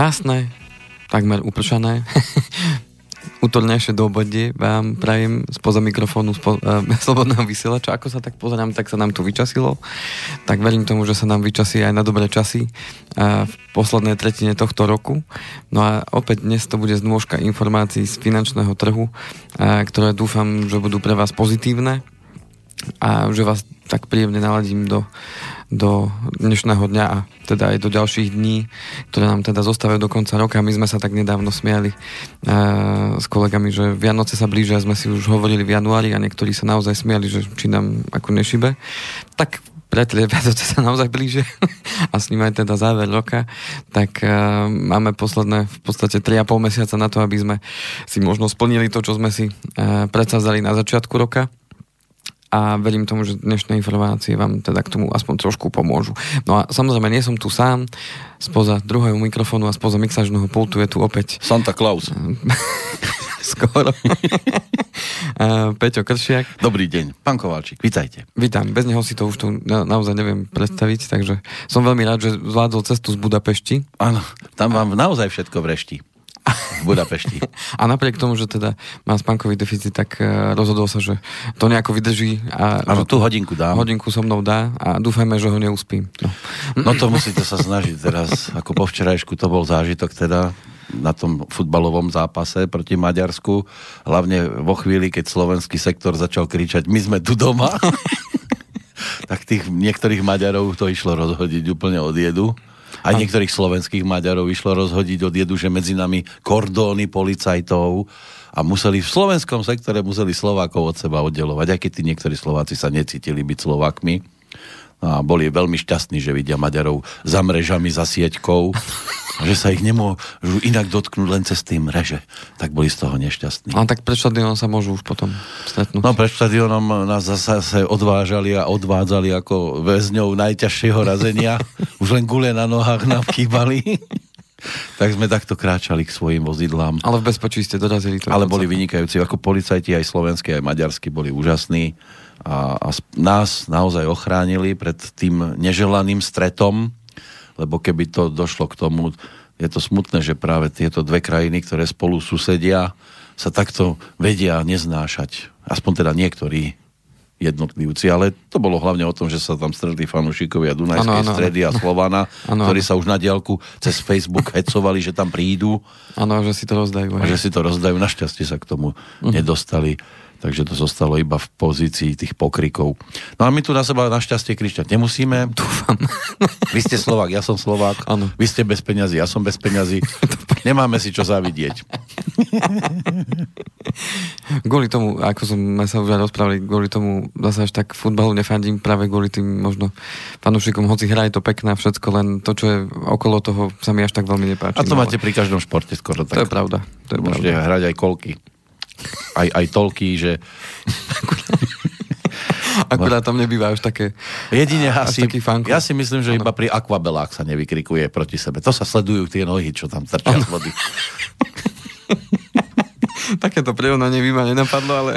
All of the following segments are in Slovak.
Krásne, takmer upršané. útornejšie obode vám prajem spoza mikrofónu spo, uh, slobodného vysielača. Ako sa tak pozerám, tak sa nám tu vyčasilo. Tak verím tomu, že sa nám vyčasí aj na dobré časy uh, v poslednej tretine tohto roku. No a opäť dnes to bude znôžka informácií z finančného trhu, uh, ktoré dúfam, že budú pre vás pozitívne a že vás tak príjemne naladím do do dnešného dňa a teda aj do ďalších dní, ktoré nám teda zostávajú do konca roka. My sme sa tak nedávno smiali uh, s kolegami, že Vianoce sa blížia, sme si už hovorili v januári a niektorí sa naozaj smiali, že či nám ako nešibe. Tak priatelia, Vianoce sa naozaj blíže a s ním aj teda záver roka, tak uh, máme posledné v podstate 3,5 mesiaca na to, aby sme si možno splnili to, čo sme si uh, predsazali na začiatku roka a verím tomu, že dnešné informácie vám teda k tomu aspoň trošku pomôžu. No a samozrejme, nie som tu sám, spoza druhého mikrofónu a spoza mixážneho pultu je tu opäť... Santa Claus. Skoro. Peťo Kršiak. Dobrý deň. Pán Kovalčík, vítajte. Vítam. Bez neho si to už tu na, naozaj neviem predstaviť, takže som veľmi rád, že zvládol cestu z Budapešti. Áno, tam vám naozaj všetko vrešti v Budapešti. A napriek tomu, že teda má spánkový deficit, tak uh, rozhodol sa, že to nejako vydrží. A ano, tú hodinku dám. Hodinku so mnou dá a dúfajme, že ho neuspím. No. no to musíte sa snažiť teraz. Ako po včerajšku to bol zážitok teda na tom futbalovom zápase proti Maďarsku. Hlavne vo chvíli, keď slovenský sektor začal kričať my sme tu doma. tak tých niektorých Maďarov to išlo rozhodiť úplne od jedu. Aj niektorých slovenských Maďarov išlo rozhodiť od jedu, že medzi nami kordóny policajtov a museli v slovenskom sektore museli Slovákov od seba oddelovať, aj keď tí niektorí Slováci sa necítili byť Slovákmi a boli veľmi šťastní, že vidia Maďarov za mrežami, za sieťkou, že sa ich nemôžu inak dotknúť len cez tým mreže. Tak boli z toho nešťastní. A tak pred štadionom sa môžu už potom stretnúť. No pred štadionom nás zase odvážali a odvádzali ako väzňov najťažšieho razenia. už len gule na nohách nám chýbali. tak sme takto kráčali k svojim vozidlám. Ale v bezpečí ste dorazili. To Ale boli vynikajúci, ako policajti aj slovenskí, aj maďarskí boli úžasní a, a nás naozaj ochránili pred tým neželaným stretom, lebo keby to došlo k tomu, je to smutné, že práve tieto dve krajiny, ktoré spolu susedia, sa takto vedia neznášať. Aspoň teda niektorí jednotlivci, ale to bolo hlavne o tom, že sa tam stretli fanúšikovia Dunajskej ano, ano, stredy a Slovana, ano, ktorí sa už na diálku cez Facebook hecovali, že tam prídu. Áno, že si to rozdajú. A že si to rozdajú. Našťastie sa k tomu uh-huh. nedostali takže to zostalo iba v pozícii tých pokrikov. No a my tu na seba našťastie kričať nemusíme. Dúfam. Vy ste Slovák, ja som Slovák. Ano. Vy ste bez peňazí, ja som bez peňazí. Nemáme si čo zavidieť. kvôli tomu, ako sme sa už aj rozprávali, kvôli tomu zase až tak futbalu nefandím práve kvôli tým možno fanúšikom, hoci hra je to pekné všetko, len to, čo je okolo toho, sa mi až tak veľmi nepáči. A to máte pri každom športe skoro tak. To je pravda. To je Môžete pravda. hrať aj kolky aj, aj toľký, že... Akurát tam nebýva už také Jedine asi, ja si myslím, že ano. iba pri akvabelách sa nevykrikuje proti sebe. To sa sledujú tie nohy, čo tam trčia z vody. Takéto prirovnanie by ma nenapadlo, ale...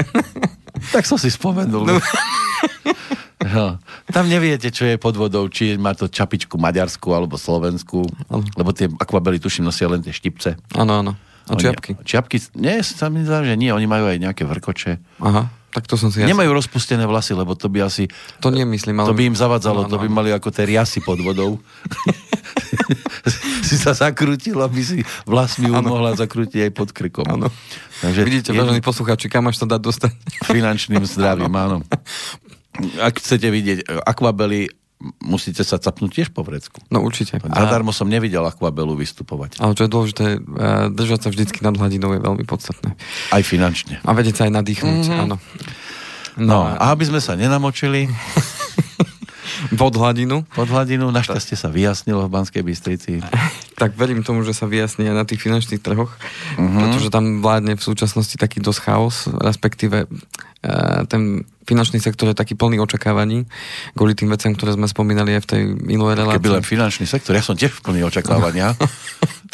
tak som si spomenul. No. No, tam neviete, čo je pod vodou, či má to čapičku maďarsku alebo slovenskú, ano. lebo tie akvabely tuším nosia len tie štipce. Áno, áno. A? Oni, čiapky, nie, sa mi zdá, že nie, oni majú aj nejaké vrkoče. Aha, tak to som si... Nemajú rozpustené vlasy, lebo to by asi... To nemyslím, ale... To by im zavadzalo, no, no. to by mali ako tie riasy pod vodou. si sa zakrútil, aby si vlasmi mohla zakrútiť aj pod krkom. Áno. Takže Vidíte, je... vážení poslucháči, kam až to dať dostať? Finančným zdravím, áno. Ak chcete vidieť akvabely musíte sa capnúť tiež po vrecku. No určite. Zadarmo som nevidel akvabelu vystupovať. Ale čo je dôležité, e, držať sa vždycky nad hladinou je veľmi podstatné. Aj finančne. A vedieť sa aj nadýchnuť, mm-hmm. áno. No, no a aby sme sa nenamočili... Pod hladinu. Pod hladinu, našťastie sa vyjasnilo v Banskej Bystrici. tak verím tomu, že sa vyjasní aj na tých finančných trhoch, mm-hmm. pretože tam vládne v súčasnosti taký dosť chaos, respektíve uh, ten finančný sektor je taký plný očakávaní kvôli tým veciam, ktoré sme spomínali aj v tej minulej relácii. Keby len finančný sektor, ja som tiež plný očakávania.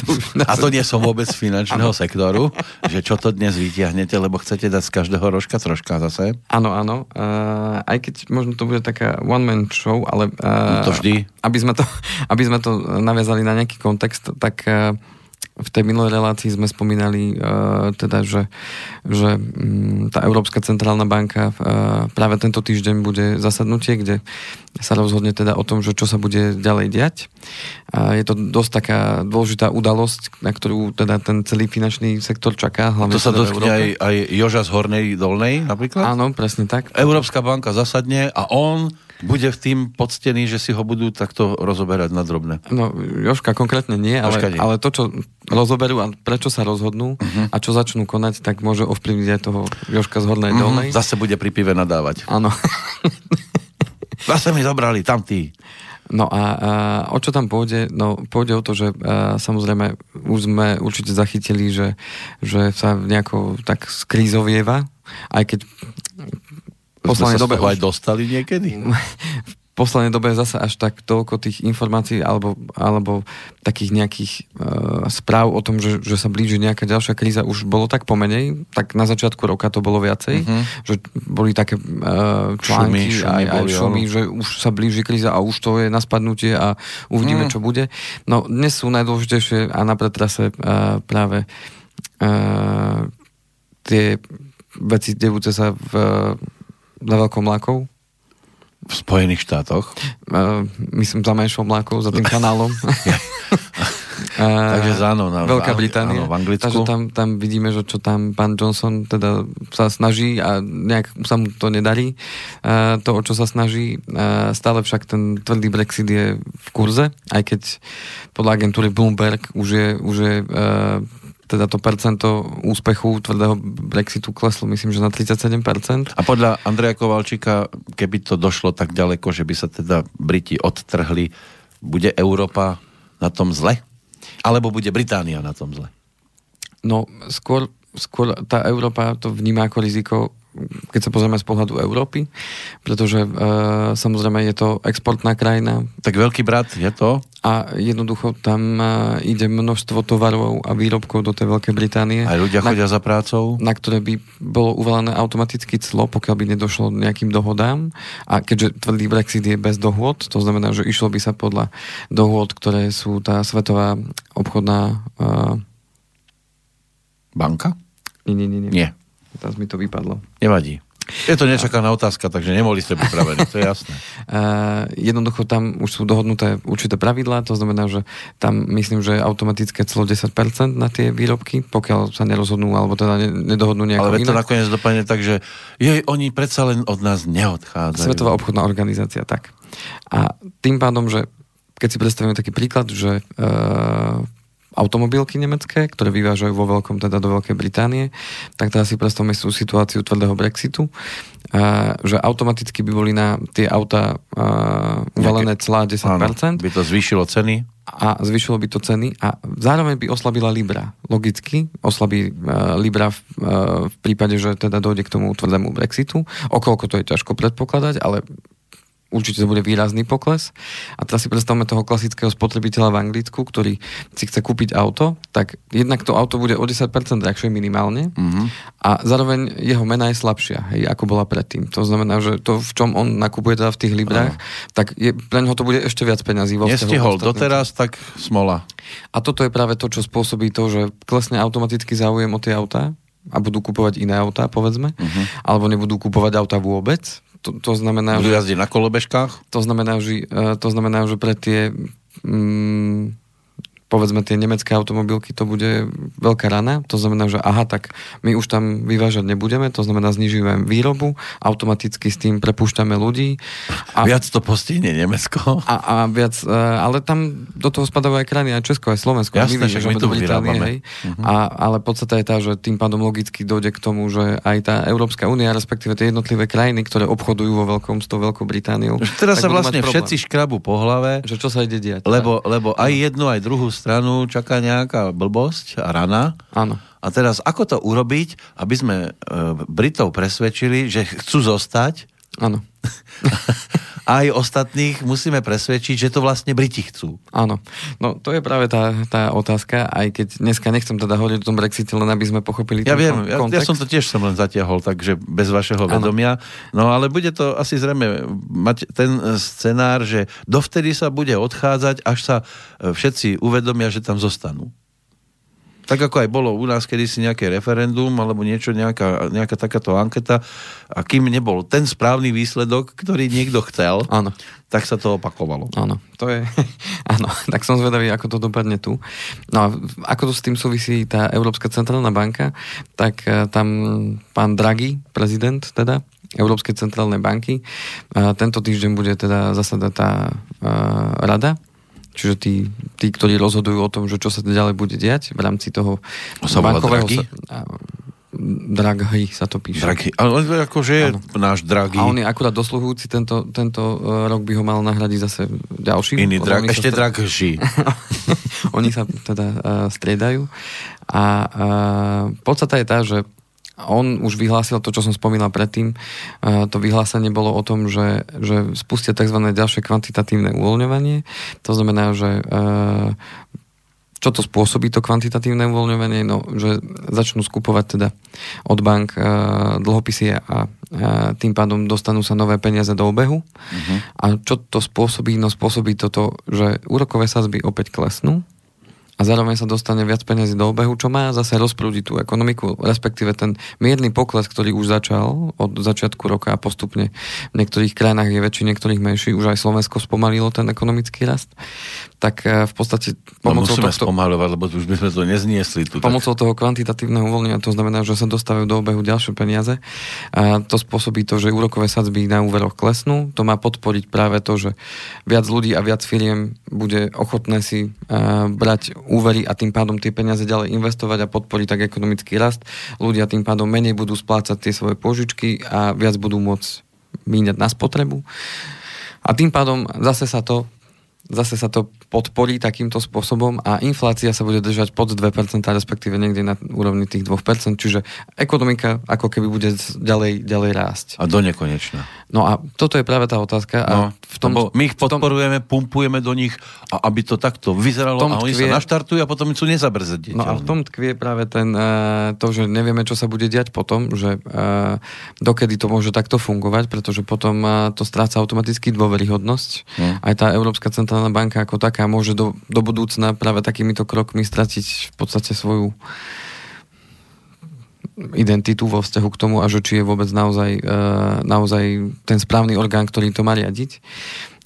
už A to nie som vôbec z finančného sektoru, že čo to dnes vytiahnete, lebo chcete dať z každého rožka troška zase? Áno, áno. Uh, aj keď možno to bude taká one-man show, ale... Uh, to vždy. Aby sme to, aby sme to naviazali na nejaký kontext, tak uh, v tej minulej relácii sme spomínali uh, teda, že, že um, tá Európska centrálna banka uh, práve tento týždeň bude zasadnutie, kde sa rozhodne teda o tom, že čo sa bude ďalej diať. Uh, je to dosť taká dôležitá udalosť, na ktorú teda ten celý finančný sektor čaká. Hlavne to sa teda dotkne aj, aj Joža z Hornej Dolnej napríklad? Áno, presne tak. Európska banka zasadne a on bude v tým poctený, že si ho budú takto rozoberať na drobné. No, Joška konkrétne nie, ale, nie. ale to, čo rozoberú a prečo sa rozhodnú uh-huh. a čo začnú konať, tak môže ovplyvniť aj toho Joška z Hornej uh-huh. Dolnej. Zase bude pri pive nadávať. Áno. Zase mi zobrali, tam tí. No a, a o čo tam pôjde? No pôjde o to, že a, samozrejme už sme určite zachytili, že, že sa nejako tak skrízovieva, aj keď poslednej dobe už... dostali niekedy? V poslednej dobe zase až tak toľko tých informácií alebo, alebo takých nejakých uh, správ o tom, že, že sa blíži nejaká ďalšia kríza už bolo tak pomenej, tak na začiatku roka to bolo viacej, uh-huh. že boli také uh, články šumy, šumy aj, aj šumy, že už sa blíži kríza a už to je na spadnutie a uvidíme, uh-huh. čo bude. No dnes sú najdôležitejšie a na pretrase uh, práve uh, tie veci devúce sa v za veľkou mlákou? V Spojených štátoch? Uh, myslím za menšou mlákou, za tým kanálom. Takže áno, na, Veľká Británia. Áno, v Anglicku. Takže tam, tam vidíme, že čo tam pán Johnson teda sa snaží a nejak sa mu to nedarí. Uh, to, o čo sa snaží, uh, stále však ten tvrdý Brexit je v kurze, aj keď podľa agentúry Bloomberg už je, už je uh, teda to percento úspechu tvrdého Brexitu kleslo, myslím, že na 37%. A podľa Andreja Kovalčíka, keby to došlo tak ďaleko, že by sa teda Briti odtrhli, bude Európa na tom zle? Alebo bude Británia na tom zle? No, skôr, skôr tá Európa to vníma ako riziko keď sa pozrieme z pohľadu Európy, pretože e, samozrejme je to exportná krajina. Tak veľký brat je to? A jednoducho tam e, ide množstvo tovarov a výrobkov do tej Veľkej Británie. Aj ľudia na, chodia za prácou? Na ktoré by bolo uvalené automaticky clo, pokiaľ by nedošlo nejakým dohodám. A keďže tvrdý Brexit je bez dohôd, to znamená, že išlo by sa podľa dohôd, ktoré sú tá svetová obchodná... E, Banka? Nie, nie, nie. nie. nie. Teraz mi to vypadlo. Nevadí. Je to nečakaná otázka, takže nemohli ste pripravení, to je jasné. Uh, jednoducho tam už sú dohodnuté určité pravidlá, to znamená, že tam myslím, že je automatické celo 10% na tie výrobky, pokiaľ sa nerozhodnú, alebo teda nedohodnú nejako Ale to nakoniec dopadne tak, že jej, oni predsa len od nás neodchádzajú. Svetová obchodná organizácia, tak. A tým pádom, že keď si predstavíme taký príklad, že uh, automobilky nemecké, ktoré vyvážajú vo veľkom teda do Veľkej Británie, tak teraz si predstavme tú situáciu tvrdého Brexitu, a, že automaticky by boli na tie auta uvalené celá 10%. Áno, by to zvýšilo ceny? A zvýšilo by to ceny a zároveň by oslabila Libra. Logicky oslabí uh, Libra v, uh, v prípade, že teda dojde k tomu tvrdému Brexitu. Okolko to je ťažko predpokladať, ale určite to bude výrazný pokles. A teraz si predstavme toho klasického spotrebiteľa v Anglicku, ktorý si chce kúpiť auto, tak jednak to auto bude o 10% drahšie minimálne mm-hmm. a zároveň jeho mena je slabšia, hej, ako bola predtým. To znamená, že to, v čom on nakupuje teda v tých librách, uh-huh. tak je, pre neho to bude ešte viac peňazí. Nestihol doteraz, tak smola. A toto je práve to, čo spôsobí to, že klesne automaticky záujem o tie autá a budú kupovať iné autá, povedzme, uh-huh. alebo nebudú kupovať auta vôbec, to, to znamená, Budú jazdiť na kolobežkách? To znamená, že, to znamená, že pre tie mm, povedzme tie nemecké automobilky, to bude veľká rana, to znamená, že aha, tak my už tam vyvážať nebudeme, to znamená znižujeme výrobu, automaticky s tým prepúšťame ľudí. A, viac to postihne Nemecko. A, a viac, e, ale tam do toho spadajú aj krajiny, aj Česko, aj Slovensko. Jasné, my, že my tu Británie, hej. Uh-huh. A, ale podstata je tá, že tým pádom logicky dojde k tomu, že aj tá Európska únia, respektíve tie jednotlivé krajiny, ktoré obchodujú vo veľkom s tou Veľkou Britániou. Teraz sa vlastne všetci škrabu po hlave. Že čo sa ide diať. Lebo, lebo aj jednu, aj druhú stranu čaká nejaká blbosť a rana. Áno. A teraz ako to urobiť, aby sme e, Britov presvedčili, že chcú zostať Áno. aj ostatných musíme presvedčiť, že to vlastne Briti chcú. Áno, no to je práve tá, tá otázka, aj keď dneska nechcem teda hovoriť o tom Brexite, len aby sme pochopili Ja viem, ja, ja som to tiež som len zatiahol, takže bez vašeho vedomia. No ale bude to asi zrejme mať ten scenár, že dovtedy sa bude odchádzať, až sa e, všetci uvedomia, že tam zostanú. Tak ako aj bolo u nás kedysi nejaké referendum alebo niečo, nejaká, nejaká takáto anketa a kým nebol ten správny výsledok, ktorý niekto chcel, Áno. tak sa to opakovalo. Áno, to je, áno, tak som zvedavý, ako to dopadne tu. No a ako to s tým súvisí tá Európska centrálna banka, tak eh, tam pán Draghi, prezident teda, Európskej centrálnej banky. A tento týždeň bude teda zasadať tá uh, rada čiže tí, tí, ktorí rozhodujú o tom, že čo sa ďalej bude diať v rámci toho sa bankového... Draghi? Draghi sa to píše. Draghi, ale akože je ano. náš Draghi. A on je akurát dosluhujúci, tento, tento e, rok by ho mal nahradiť zase ďalší. Iný drag, ešte stre... Draghi. oni sa teda uh, striedajú. A uh, podstata je tá, že on už vyhlásil to, čo som spomínal predtým. To vyhlásenie bolo o tom, že, že spustia tzv. ďalšie kvantitatívne uvoľňovanie. To znamená, že e, čo to spôsobí, to kvantitatívne uvoľňovanie? No, že začnú skupovať teda od bank e, dlhopisy a tým pádom dostanú sa nové peniaze do obehu. Uh-huh. A čo to spôsobí? No spôsobí toto, že úrokové sazby opäť klesnú, a zároveň sa dostane viac peniazy do obehu, čo má zase rozprúdiť tú ekonomiku, respektíve ten mierny pokles, ktorý už začal od začiatku roka a postupne v niektorých krajinách je väčší, niektorých menší, už aj Slovensko spomalilo ten ekonomický rast, tak e, v podstate no, pomocou no, tohto, spomalovať, lebo už by sme to nezniesli. Tu, pomocou tak. toho kvantitatívneho uvoľnenia, to znamená, že sa dostávajú do obehu ďalšie peniaze a to spôsobí to, že úrokové sadzby na úveroch klesnú, to má podporiť práve to, že viac ľudí a viac firiem bude ochotné si uh, brať úvery a tým pádom tie peniaze ďalej investovať a podporiť tak ekonomický rast. Ľudia tým pádom menej budú splácať tie svoje požičky a viac budú môcť míňať na spotrebu. A tým pádom zase sa to zase sa to podporí takýmto spôsobom a inflácia sa bude držať pod 2%, respektíve niekde na úrovni tých 2%, čiže ekonomika ako keby bude ďalej, ďalej rásť. A do nekonečna. No a toto je práve tá otázka. A no, v tom, my ich podporujeme, tom, pumpujeme do nich, a aby to takto vyzeralo a oni tkvie, sa naštartujú a potom sú nezabrzditeľní. No a v tom tkvie práve ten, uh, to, že nevieme, čo sa bude diať potom, že uh, dokedy to môže takto fungovať, pretože potom uh, to stráca automaticky dôveryhodnosť. Hmm. Aj tá Európska centrálna banka ako taká môže do, do budúcna práve takýmito krokmi stratiť v podstate svoju identitu vo vzťahu k tomu a že či je vôbec naozaj, e, naozaj ten správny orgán, ktorý to má riadiť.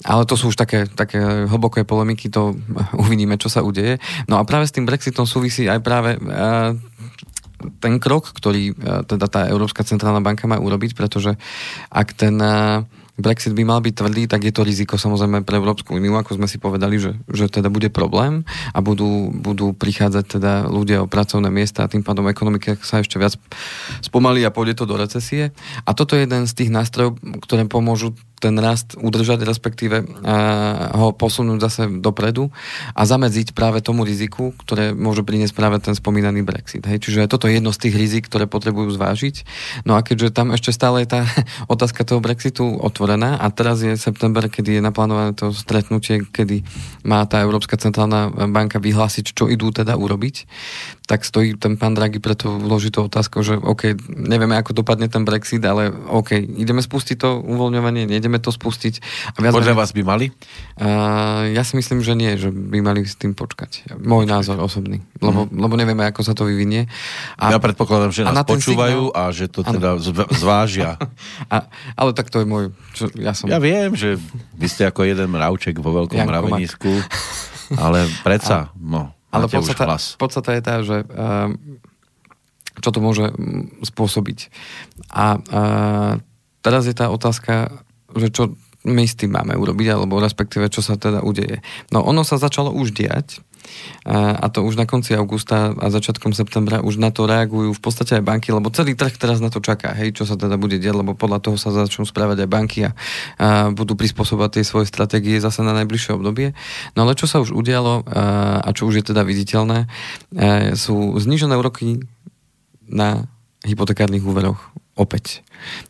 Ale to sú už také, také hlboké polemiky, to uvidíme, čo sa udeje. No a práve s tým Brexitom súvisí aj práve e, ten krok, ktorý e, teda tá Európska centrálna banka má urobiť, pretože ak ten Brexit by mal byť tvrdý, tak je to riziko samozrejme pre Európsku úniu, ako sme si povedali, že, že teda bude problém a budú, budú prichádzať teda ľudia o pracovné miesta a tým pádom ekonomika sa ešte viac spomalí a pôjde to do recesie. A toto je jeden z tých nástrojov, ktoré pomôžu ten rast udržať, respektíve ho posunúť zase dopredu a zamedziť práve tomu riziku, ktoré môže priniesť práve ten spomínaný Brexit. Hej. Čiže toto je jedno z tých rizik, ktoré potrebujú zvážiť. No a keďže tam ešte stále je tá otázka toho Brexitu otvorená a teraz je september, kedy je naplánované to stretnutie, kedy má tá Európska centrálna banka vyhlásiť, čo idú teda urobiť, tak stojí ten pán Draghi preto vloží to otázku, že OK, nevieme, ako dopadne ten Brexit, ale OK, ideme spustiť to uvoľňovanie, nejdeme to spustiť. A viac Podľa vás by mali? Uh, ja si myslím, že nie, že by mali s tým počkať. Môj počkať. názor osobný. Lebo, mm. lebo nevieme, ako sa to vyvinie. A, ja predpokladám, že nás počúvajú signál... a že to teda ano. zvážia. a, ale tak to je môj... Čo, ja, som... ja viem, že vy ste ako jeden mravček vo veľkom mravenisku, ale predsa, a... no ale podstata, podstata je tá, že uh, čo to môže spôsobiť. A uh, teraz je tá otázka, že čo my s tým máme urobiť, alebo respektíve čo sa teda udeje. No ono sa začalo už diať a to už na konci augusta a začiatkom septembra už na to reagujú v podstate aj banky, lebo celý trh teraz na to čaká, hej, čo sa teda bude diať, lebo podľa toho sa začnú správať aj banky a, a budú prispôsobovať tie svoje stratégie zase na najbližšie obdobie. No ale čo sa už udialo a, a čo už je teda viditeľné, a, sú znižené úroky na hypotekárnych úveroch opäť.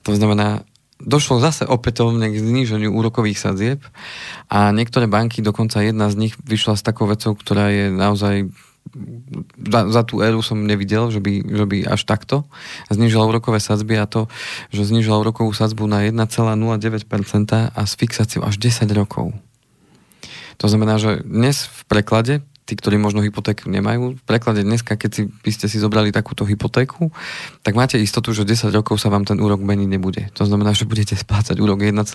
To znamená, došlo zase opätovne k zníženiu úrokových sadzieb a niektoré banky, dokonca jedna z nich vyšla s takou vecou, ktorá je naozaj za, za tú éru som nevidel, že by, že by až takto znižila úrokové sadzby a to, že znižila úrokovú sadzbu na 1,09% a s fixáciou až 10 rokov. To znamená, že dnes v preklade tí, ktorí možno hypotéku nemajú. V preklade dneska, keď si, by ste si zobrali takúto hypotéku, tak máte istotu, že 10 rokov sa vám ten úrok meniť nebude. To znamená, že budete splácať úrok 1,09%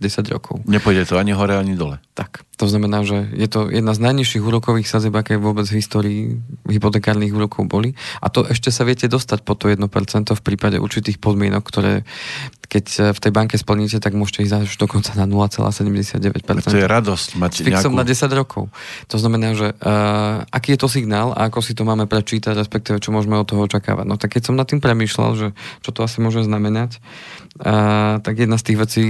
10 rokov. Nepôjde to ani hore, ani dole. Tak. To znamená, že je to jedna z najnižších úrokových sadzieb, aké vôbec v histórii hypotekárnych úrokov boli. A to ešte sa viete dostať po to 1% v prípade určitých podmienok, ktoré keď v tej banke splníte, tak môžete ísť až dokonca na 0,79%. To je radosť mať S fixom nejakú... na 10 rokov. To znamená, že uh, aký je to signál a ako si to máme prečítať, respektíve čo môžeme od toho očakávať. No tak keď som nad tým premýšľal, že čo to asi môže znamenať, uh, tak jedna z tých vecí,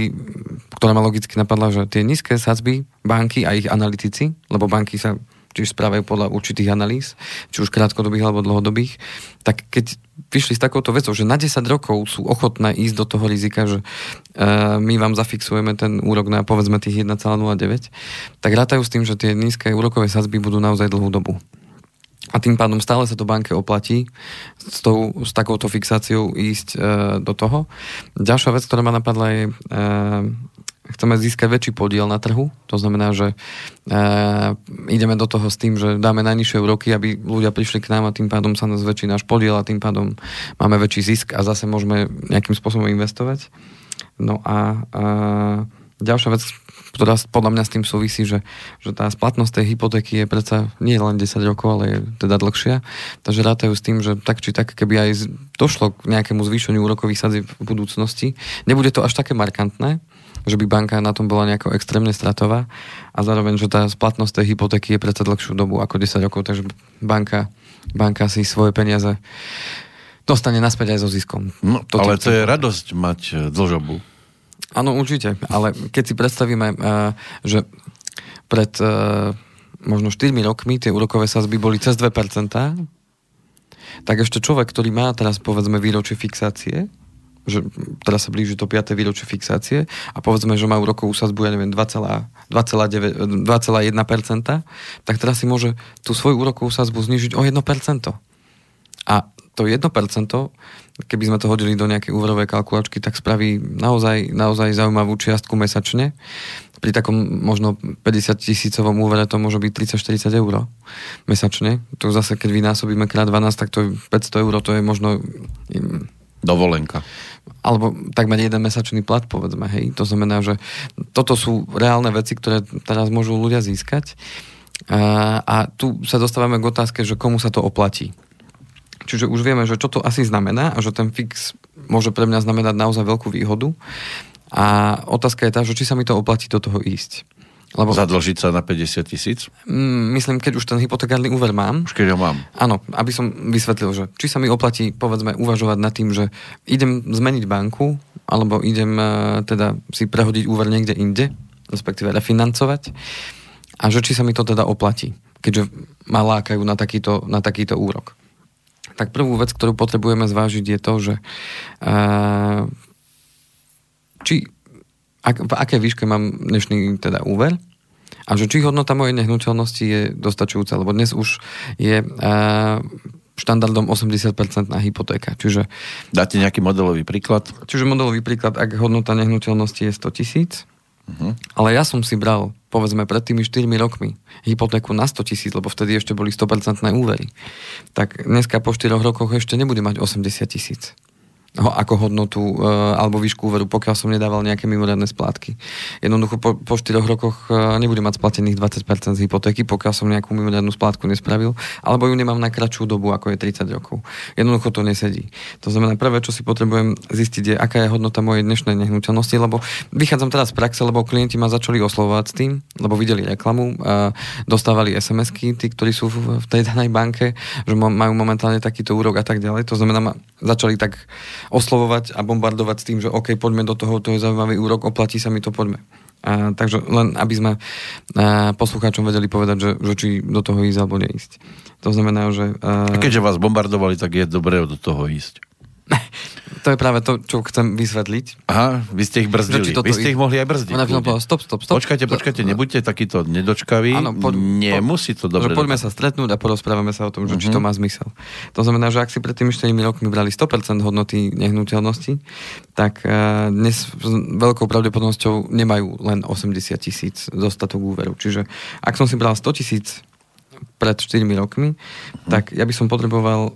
ktorá ma logicky napadla, že tie nízke sadzby banky a ich analytici, lebo banky sa čiže správajú podľa určitých analýz, či už krátkodobých alebo dlhodobých, tak keď vyšli s takouto vecou, že na 10 rokov sú ochotné ísť do toho rizika, že uh, my vám zafixujeme ten úrok na povedzme tých 1,09, tak rátajú s tým, že tie nízke úrokové sazby budú naozaj dlhú dobu. A tým pádom stále sa to banke oplatí s, tou, s takouto fixáciou ísť e, do toho. Ďalšia vec, ktorá ma napadla je, e, chceme získať väčší podiel na trhu. To znamená, že e, ideme do toho s tým, že dáme najnižšie úroky, aby ľudia prišli k nám a tým pádom sa nás väčší náš podiel a tým pádom máme väčší zisk a zase môžeme nejakým spôsobom investovať. No a e, ďalšia vec, ktorá podľa mňa s tým súvisí, že, že tá splatnosť tej hypotéky je predsa nie len 10 rokov, ale je teda dlhšia. Takže rátajú s tým, že tak či tak, keby aj došlo k nejakému zvýšeniu úrokových sadzieb v budúcnosti, nebude to až také markantné, že by banka na tom bola nejako extrémne stratová a zároveň, že tá splatnosť tej hypotéky je predsa dlhšiu dobu ako 10 rokov, takže banka, banka si svoje peniaze dostane naspäť aj so ziskom. No, to ale to je radosť mať e, dlžobu. Áno, určite, ale keď si predstavíme, e, že pred e, možno 4 rokmi tie úrokové sazby boli cez 2%, tak ešte človek, ktorý má teraz povedzme výročie fixácie, že teraz sa blíži to 5. výročie fixácie a povedzme, že majú rokovú sazbu, ja neviem, 2,1%, tak teraz si môže tú svoju úrokovú sazbu znižiť o 1%. A to 1%, keby sme to hodili do nejakej úverovej kalkulačky, tak spraví naozaj, naozaj zaujímavú čiastku mesačne. Pri takom možno 50 tisícovom úvere to môže byť 30-40 eur mesačne. To zase, keď vynásobíme krát 12, tak to je 500 eur, to je možno... Dovolenka alebo takmer jeden mesačný plat, povedzme, hej. To znamená, že toto sú reálne veci, ktoré teraz môžu ľudia získať. A, a tu sa dostávame k otázke, že komu sa to oplatí. Čiže už vieme, že čo to asi znamená a že ten fix môže pre mňa znamenať naozaj veľkú výhodu. A otázka je tá, že či sa mi to oplatí do toho ísť. Lebo, Zadlžiť sa na 50 tisíc? Mm, myslím, keď už ten hypotekárny úver mám. Už keď ho mám. Áno, aby som vysvetlil, že či sa mi oplatí, povedzme, uvažovať nad tým, že idem zmeniť banku, alebo idem uh, teda si prehodiť úver niekde inde, respektíve refinancovať, a že či sa mi to teda oplatí, keďže ma lákajú na takýto, na takýto úrok. Tak prvú vec, ktorú potrebujeme zvážiť je to, že uh, či ak, v akej výške mám dnešný teda úver a že či hodnota mojej nehnuteľnosti je dostačujúca, lebo dnes už je uh, štandardom 80% na hypotéka. Čiže, Dáte nejaký modelový príklad? Čiže modelový príklad, ak hodnota nehnuteľnosti je 100 tisíc, uh-huh. ale ja som si bral, povedzme, pred tými 4 rokmi hypotéku na 100 tisíc, lebo vtedy ešte boli 100% úvery, tak dneska po 4 rokoch ešte nebude mať 80 tisíc ako hodnotu e, alebo výšku úveru, pokiaľ som nedával nejaké mimoriadne splátky. Jednoducho po, po 4 rokoch e, nebudem mať splatených 20% z hypotéky, pokiaľ som nejakú mimoriadnu splátku nespravil, alebo ju nemám na kratšiu dobu, ako je 30 rokov. Jednoducho to nesedí. To znamená, prvé, čo si potrebujem zistiť, je, aká je hodnota mojej dnešnej nehnuteľnosti, lebo vychádzam teraz z praxe, lebo klienti ma začali oslovovať s tým, lebo videli reklamu, a dostávali SMS-ky, tí, ktorí sú v tej danej banke, že majú momentálne takýto úrok a tak ďalej. To znamená, ma začali tak oslovovať a bombardovať s tým, že OK, poďme do toho, to je zaujímavý úrok, oplatí sa mi to, poďme. A, takže len aby sme a, poslucháčom vedeli povedať, že, že či do toho ísť alebo neísť. To znamená, že... A... a keďže vás bombardovali, tak je dobré do toho ísť. To je práve to, čo chcem vysvetliť. Aha, vy ste ich brzdili. Vy ste ich mohli aj brzdiť. Ona povedala, stop, stop, stop. Počkajte, počkajte, nebuďte takýto nedočkaví. Áno, po, Nemusí to dobre. Poďme sa stretnúť a porozprávame sa o tom, že uh-huh. či to mhm. má zmysel. To znamená, že ak si pred tými 4 rokmi brali 100% hodnoty nehnuteľnosti, tak uh, dnes s veľkou pravdepodobnosťou nemajú len 80 tisíc dostatok úveru. Čiže ak som si bral 100 tisíc pred 4 rokmi, uh-huh. tak ja by som potreboval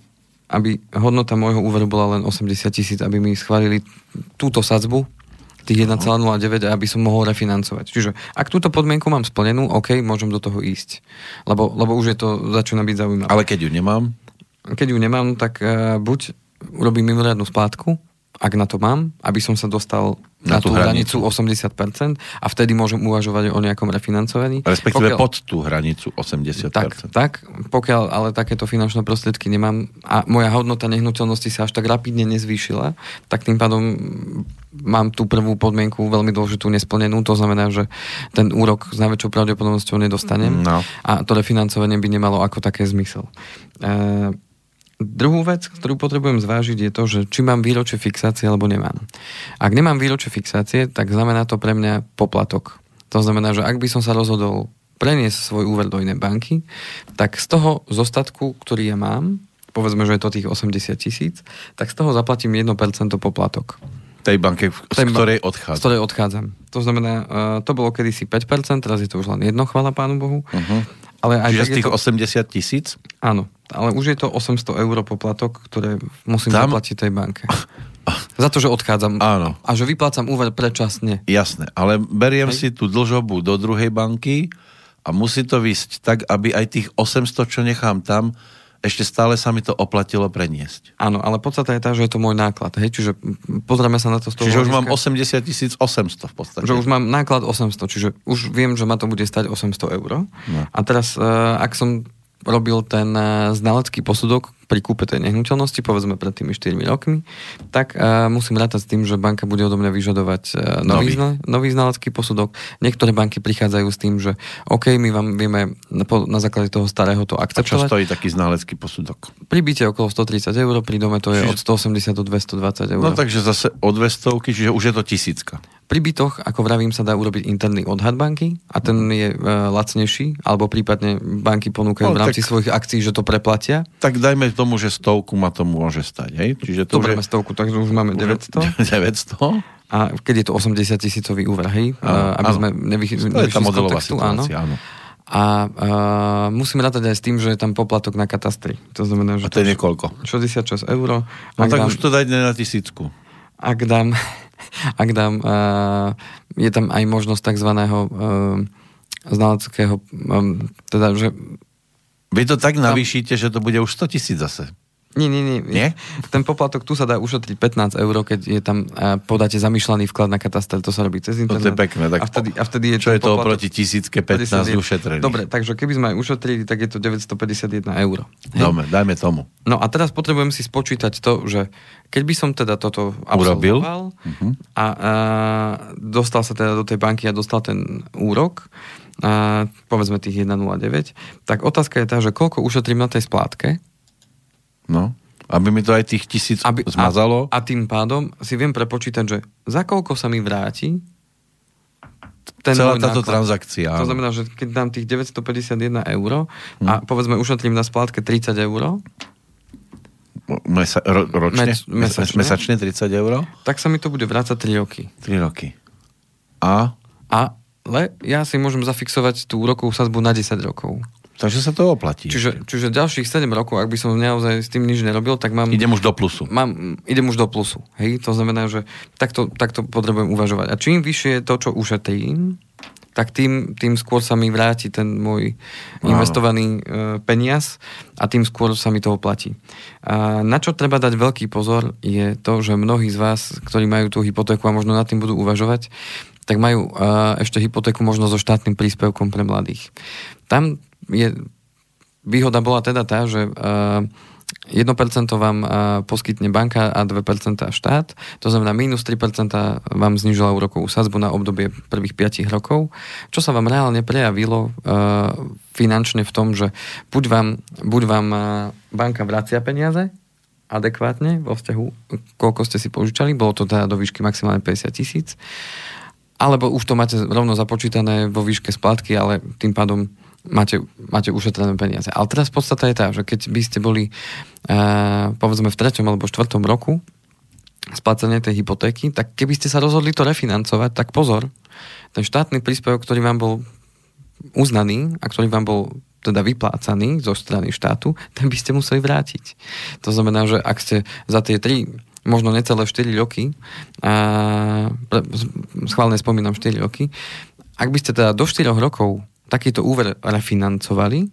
aby hodnota môjho úveru bola len 80 tisíc, aby mi schválili túto sadzbu, tých 1,09 aby som mohol refinancovať. Čiže ak túto podmienku mám splnenú, OK, môžem do toho ísť. Lebo, lebo už je to, začína byť zaujímavé. Ale keď ju nemám? Keď ju nemám, tak uh, buď urobím mimoriadnú splátku, ak na to mám, aby som sa dostal na, na tú hranicu, hranicu 80% a vtedy môžem uvažovať o nejakom refinancovaní. Respektíve pokiaľ, pod tú hranicu 80%. Tak, tak, pokiaľ ale takéto finančné prostriedky nemám a moja hodnota nehnuteľnosti sa až tak rapidne nezvýšila, tak tým pádom mám tú prvú podmienku veľmi dôležitú nesplnenú, to znamená, že ten úrok s najväčšou pravdepodobnosťou nedostanem no. a to refinancovanie by nemalo ako také zmysel. E- Druhú vec, ktorú potrebujem zvážiť, je to, že či mám výročie fixácie alebo nemám. Ak nemám výročie fixácie, tak znamená to pre mňa poplatok. To znamená, že ak by som sa rozhodol preniesť svoj úver do inej banky, tak z toho zostatku, ktorý ja mám, povedzme, že je to tých 80 tisíc, tak z toho zaplatím 1% poplatok. Tej banke, z ktorej odchádzam. Z ktorej odchádzam. To znamená, uh, to bolo kedysi 5%, teraz je to už len jedno, chvála Pánu Bohu. Uh-huh. Ale aj Čiže z tých to... 80 tisíc? Áno, ale už je to 800 eur poplatok, ktoré musím Tam? zaplatiť tej banke. Za to, že odchádzam. Áno. A že vyplácam úver predčasne. Jasné, ale beriem Hej. si tú dlžobu do druhej banky a musí to vysť tak, aby aj tých 800, čo nechám tam, ešte stále sa mi to oplatilo preniesť. Áno, ale podstata je tá, že je to môj náklad. Hej? Čiže pozrieme sa na to z toho Čiže hľadiska, už mám 80 800 v podstate. Že už mám náklad 800, čiže už viem, že ma to bude stať 800 eur. No. A teraz, eh, ak som robil ten eh, znalecký posudok, pri kúpe tej nehnuteľnosti, povedzme pred tými 4 rokmi, tak uh, musím rátať s tým, že banka bude odo mňa vyžadovať uh, nový, nový. nový znalecký posudok. Niektoré banky prichádzajú s tým, že OK, my vám vieme na, na základe toho starého to akceptovať. A čo stojí taký znalecký posudok? Pri byte okolo 130 eur, pri dome to je čiže... od 180 do 220 eur. No takže zase o 200, čiže už je to tisícka. Pri bytoch, ako vravím, sa dá urobiť interný odhad banky a ten je e, lacnejší, alebo prípadne banky ponúkajú no, v rámci tak, svojich akcií, že to preplatia. Tak dajme tomu, že stovku ma to môže stať. Hej? Čiže to Dobre, že... stovku, takže už máme 900. 900. A keď je to 80 tisícový úver, hej? Áno, aby áno. sme nevyšli z kontextu, áno. áno. A uh, musím rátať aj s tým, že je tam poplatok na katastri. To znamená, že... A to je niekoľko? 66 eur. No tak dám, už to dajte na tisícku. Ak dám ak dám, uh, je tam aj možnosť tzv. Uh, znaleckého, um, teda, že... Vy to tak navýšite, že to bude už 100 tisíc zase. Nie, nie, nie, nie. Ten poplatok tu sa dá ušetriť 15 eur, keď je tam uh, podáte zamýšľaný vklad na katastel, to sa robí cez internet. To je pekné. Tak a vtedy, a vtedy je čo je to oproti tisícke 15 ušetrených? Dobre, takže keby sme aj ušetrili, tak je to 951 eur. Dobre, dajme tomu. No a teraz potrebujem si spočítať to, že keď by som teda toto absolvoval uh-huh. a, a dostal sa teda do tej banky a dostal ten úrok, a povedzme tých 1,09, tak otázka je tá, že koľko ušetrím na tej splátke, No, aby mi to aj tých tisíc aby, zmazalo. A, a tým pádom si viem prepočítať, že za koľko sa mi vráti ten Celá táto náklad. transakcia. To znamená, že keď dám tých 951 eur hm. a povedzme ušetrím na splátke 30 eur, Mesa, ro, ročne? Mes, mesačne? mesačne 30 eur? Tak sa mi to bude vrácať 3 roky. 3 roky. A? Ale ja si môžem zafixovať tú úrokovú sadzbu na 10 rokov. Takže sa to oplatí. Čiže, čiže ďalších 7 rokov, ak by som naozaj s tým nič nerobil, tak mám... Idem už do plusu. Mám, idem už do plusu. Hej? To znamená, že takto, takto potrebujem uvažovať. A čím vyššie je to, čo ušetrím, tak tým, tým skôr sa mi vráti ten môj investovaný e, peniaz a tým skôr sa mi to oplatí. A na čo treba dať veľký pozor je to, že mnohí z vás, ktorí majú tú hypotéku a možno nad tým budú uvažovať, tak majú e, ešte hypotéku možno so štátnym príspevkom pre mladých. Tam je, výhoda bola teda tá, že uh, eh, 1% vám uh, poskytne banka a 2% štát, to znamená minus 3% vám znižila úrokovú sadzbu na obdobie prvých 5 rokov, čo sa vám reálne prejavilo uh, finančne v tom, že buď vám, buď vám uh, banka vracia peniaze, adekvátne vo vzťahu, koľko ste si požičali, bolo to teda do výšky maximálne 50 tisíc, alebo už to máte rovno započítané vo výške splátky, ale tým pádom máte, máte ušetrené peniaze. Ale teraz podstata je tá, že keď by ste boli uh, povedzme v treťom alebo štvrtom roku splácanie tej hypotéky, tak keby ste sa rozhodli to refinancovať, tak pozor, ten štátny príspevok, ktorý vám bol uznaný a ktorý vám bol teda vyplácaný zo strany štátu, ten by ste museli vrátiť. To znamená, že ak ste za tie 3, možno necelé 4 roky, a, schválne spomínam 4 roky, ak by ste teda do 4 rokov takýto úver refinancovali,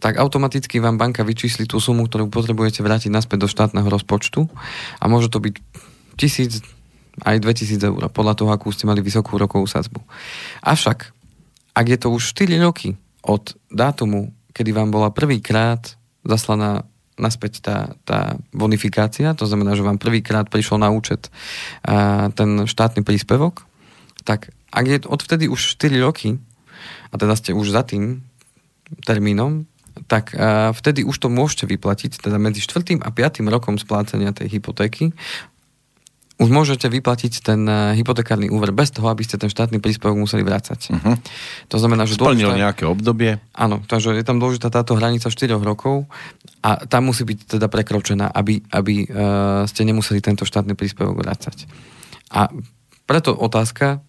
tak automaticky vám banka vyčísli tú sumu, ktorú potrebujete vrátiť naspäť do štátneho rozpočtu a môže to byť tisíc aj 2000 eur, podľa toho, akú ste mali vysokú rokovú sadzbu. Avšak, ak je to už 4 roky od dátumu, kedy vám bola prvýkrát zaslaná naspäť tá, tá bonifikácia, to znamená, že vám prvýkrát prišiel na účet a, ten štátny príspevok, tak ak je odvtedy už 4 roky, a teda ste už za tým termínom, tak vtedy už to môžete vyplatiť, teda medzi 4. a 5. rokom splácania tej hypotéky už môžete vyplatiť ten uh, hypotekárny úver bez toho, aby ste ten štátny príspevok museli vrácať. Uh-huh. To znamená, že... Splnil dôležitá... nejaké obdobie. Áno, takže je tam dôležitá táto hranica 4 rokov a tam musí byť teda prekročená, aby, aby uh, ste nemuseli tento štátny príspevok vrácať. A preto otázka,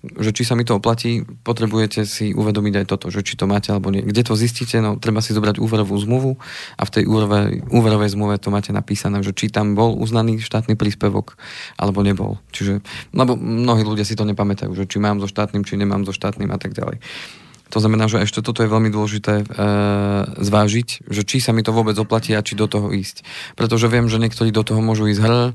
že či sa mi to oplatí, potrebujete si uvedomiť aj toto, že či to máte alebo nie. Kde to zistíte? No, treba si zobrať úverovú zmluvu a v tej úverovej, úverovej zmluve to máte napísané, že či tam bol uznaný štátny príspevok alebo nebol. Čiže, lebo mnohí ľudia si to nepamätajú, že či mám so štátnym, či nemám so štátnym a tak ďalej. To znamená, že ešte toto je veľmi dôležité e, zvážiť, že či sa mi to vôbec oplatí a či do toho ísť. Pretože viem, že niektorí do toho môžu ísť hr,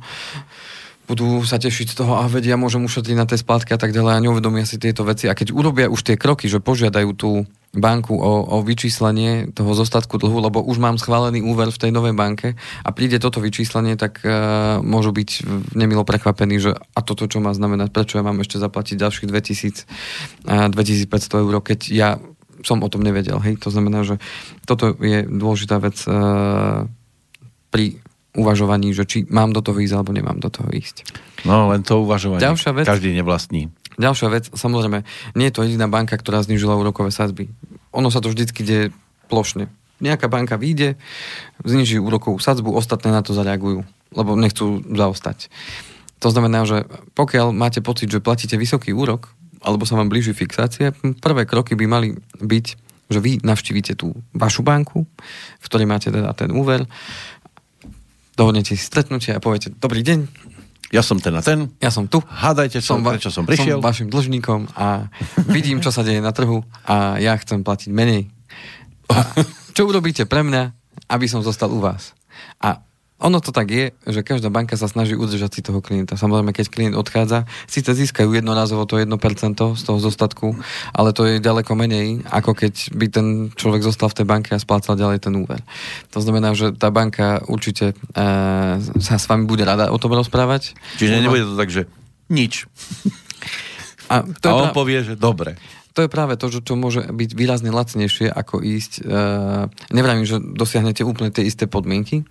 budú sa tešiť z toho a vedia, môžem ušetriť na tej splátke a tak ďalej a neuvedomia si tieto veci. A keď urobia už tie kroky, že požiadajú tú banku o, o vyčíslenie toho zostatku dlhu, lebo už mám schválený úver v tej novej banke a príde toto vyčíslenie, tak uh, môžu byť nemilo prekvapení, že a toto čo má znamenať, prečo ja mám ešte zaplatiť ďalších 2000, uh, 2500 eur, keď ja som o tom nevedel. Hej? To znamená, že toto je dôležitá vec uh, pri uvažovaní, že či mám do toho ísť alebo nemám do toho ísť. No len to uvažovanie. Ďalšia vec, každý nevlastní. Ďalšia vec, samozrejme, nie je to jediná banka, ktorá znižila úrokové sadzby. Ono sa to vždycky deje plošne. Nejaká banka vyjde, zniží úrokovú sadzbu, ostatné na to zareagujú, lebo nechcú zaostať. To znamená, že pokiaľ máte pocit, že platíte vysoký úrok, alebo sa vám blíži fixácia, prvé kroky by mali byť, že vy navštívite tú vašu banku, v ktorej máte teda ten úver, dohodnete si stretnutie a poviete, dobrý deň. Ja som ten a ten. Ja som tu. Hádajte, som, va- prečo som prišiel. Som vašim dlžníkom a vidím, čo sa deje na trhu a ja chcem platiť menej. A čo urobíte pre mňa, aby som zostal u vás? A ono to tak je, že každá banka sa snaží udržať si toho klienta. Samozrejme, keď klient odchádza, síce získajú jednorazovo to 1% z toho zostatku, ale to je ďaleko menej, ako keď by ten človek zostal v tej banke a splácal ďalej ten úver. To znamená, že tá banka určite e, sa s vami bude rada o tom rozprávať. Čiže nebude to tak, že nič. A, to a on pra... povie, že dobre to je práve to, čo môže byť výrazne lacnejšie, ako ísť. E, nevravím, že dosiahnete úplne tie isté podmienky,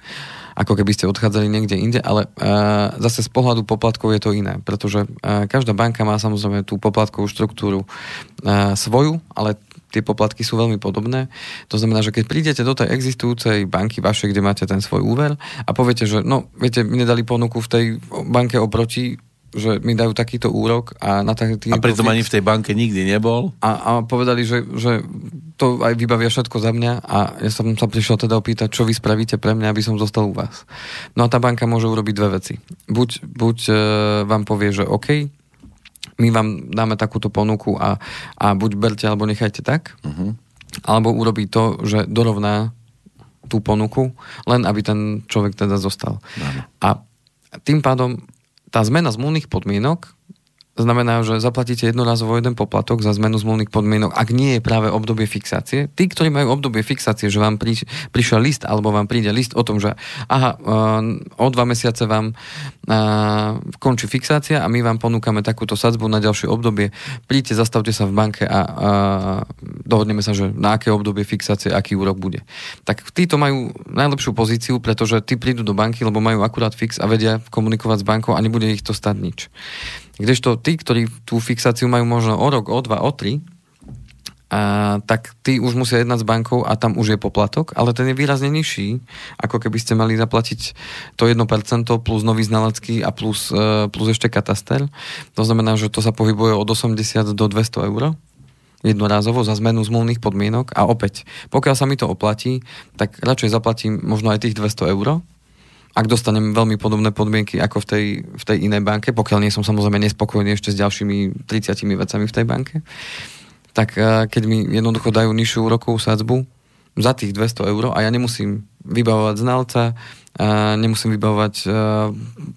ako keby ste odchádzali niekde inde, ale uh, zase z pohľadu poplatkov je to iné, pretože uh, každá banka má samozrejme tú poplatkovú štruktúru uh, svoju, ale tie poplatky sú veľmi podobné. To znamená, že keď prídete do tej existujúcej banky vašej, kde máte ten svoj úver a poviete, že no, viete, mi nedali ponuku v tej banke oproti, že mi dajú takýto úrok a na taký... A pritom ani v tej banke nikdy nebol? A, a povedali, že, že to aj vybavia všetko za mňa a ja som sa prišiel teda opýtať, čo vy spravíte pre mňa, aby som zostal u vás. No a tá banka môže urobiť dve veci. Buď, buď e, vám povie, že OK, my vám dáme takúto ponuku a, a buď berte, alebo nechajte tak, uh-huh. alebo urobí to, že dorovná tú ponuku, len aby ten človek teda zostal. Uh-huh. A tým pádom tá zmena zmluvných podmienok znamená, že zaplatíte jednorazovo jeden poplatok za zmenu zmluvných podmienok, ak nie je práve obdobie fixácie. Tí, ktorí majú obdobie fixácie, že vám priš, prišiel list alebo vám príde list o tom, že aha, uh, o dva mesiace vám uh, končí fixácia a my vám ponúkame takúto sadzbu na ďalšie obdobie. Príďte, zastavte sa v banke a uh, dohodneme sa, že na aké obdobie fixácie, aký úrok bude. Tak títo majú najlepšiu pozíciu, pretože tí prídu do banky, lebo majú akurát fix a vedia komunikovať s bankou a nebude ich to stať nič. Kdežto tí, ktorí tú fixáciu majú možno o rok, o dva, o tri, a, tak tí už musia jednať s bankou a tam už je poplatok, ale ten je výrazne nižší, ako keby ste mali zaplatiť to 1% plus nový znalecký a plus, e, plus ešte kataster. To znamená, že to sa pohybuje od 80 do 200 eur jednorázovo za zmenu zmluvných podmienok a opäť, pokiaľ sa mi to oplatí, tak radšej zaplatím možno aj tých 200 eur, ak dostanem veľmi podobné podmienky ako v tej, v tej inej banke, pokiaľ nie som samozrejme nespokojný ešte s ďalšími 30 vecami v tej banke, tak eh, keď mi jednoducho dajú nižšiu úrokovú sadzbu za tých 200 eur a ja nemusím vybavovať znalca, a nemusím vybavovať eh,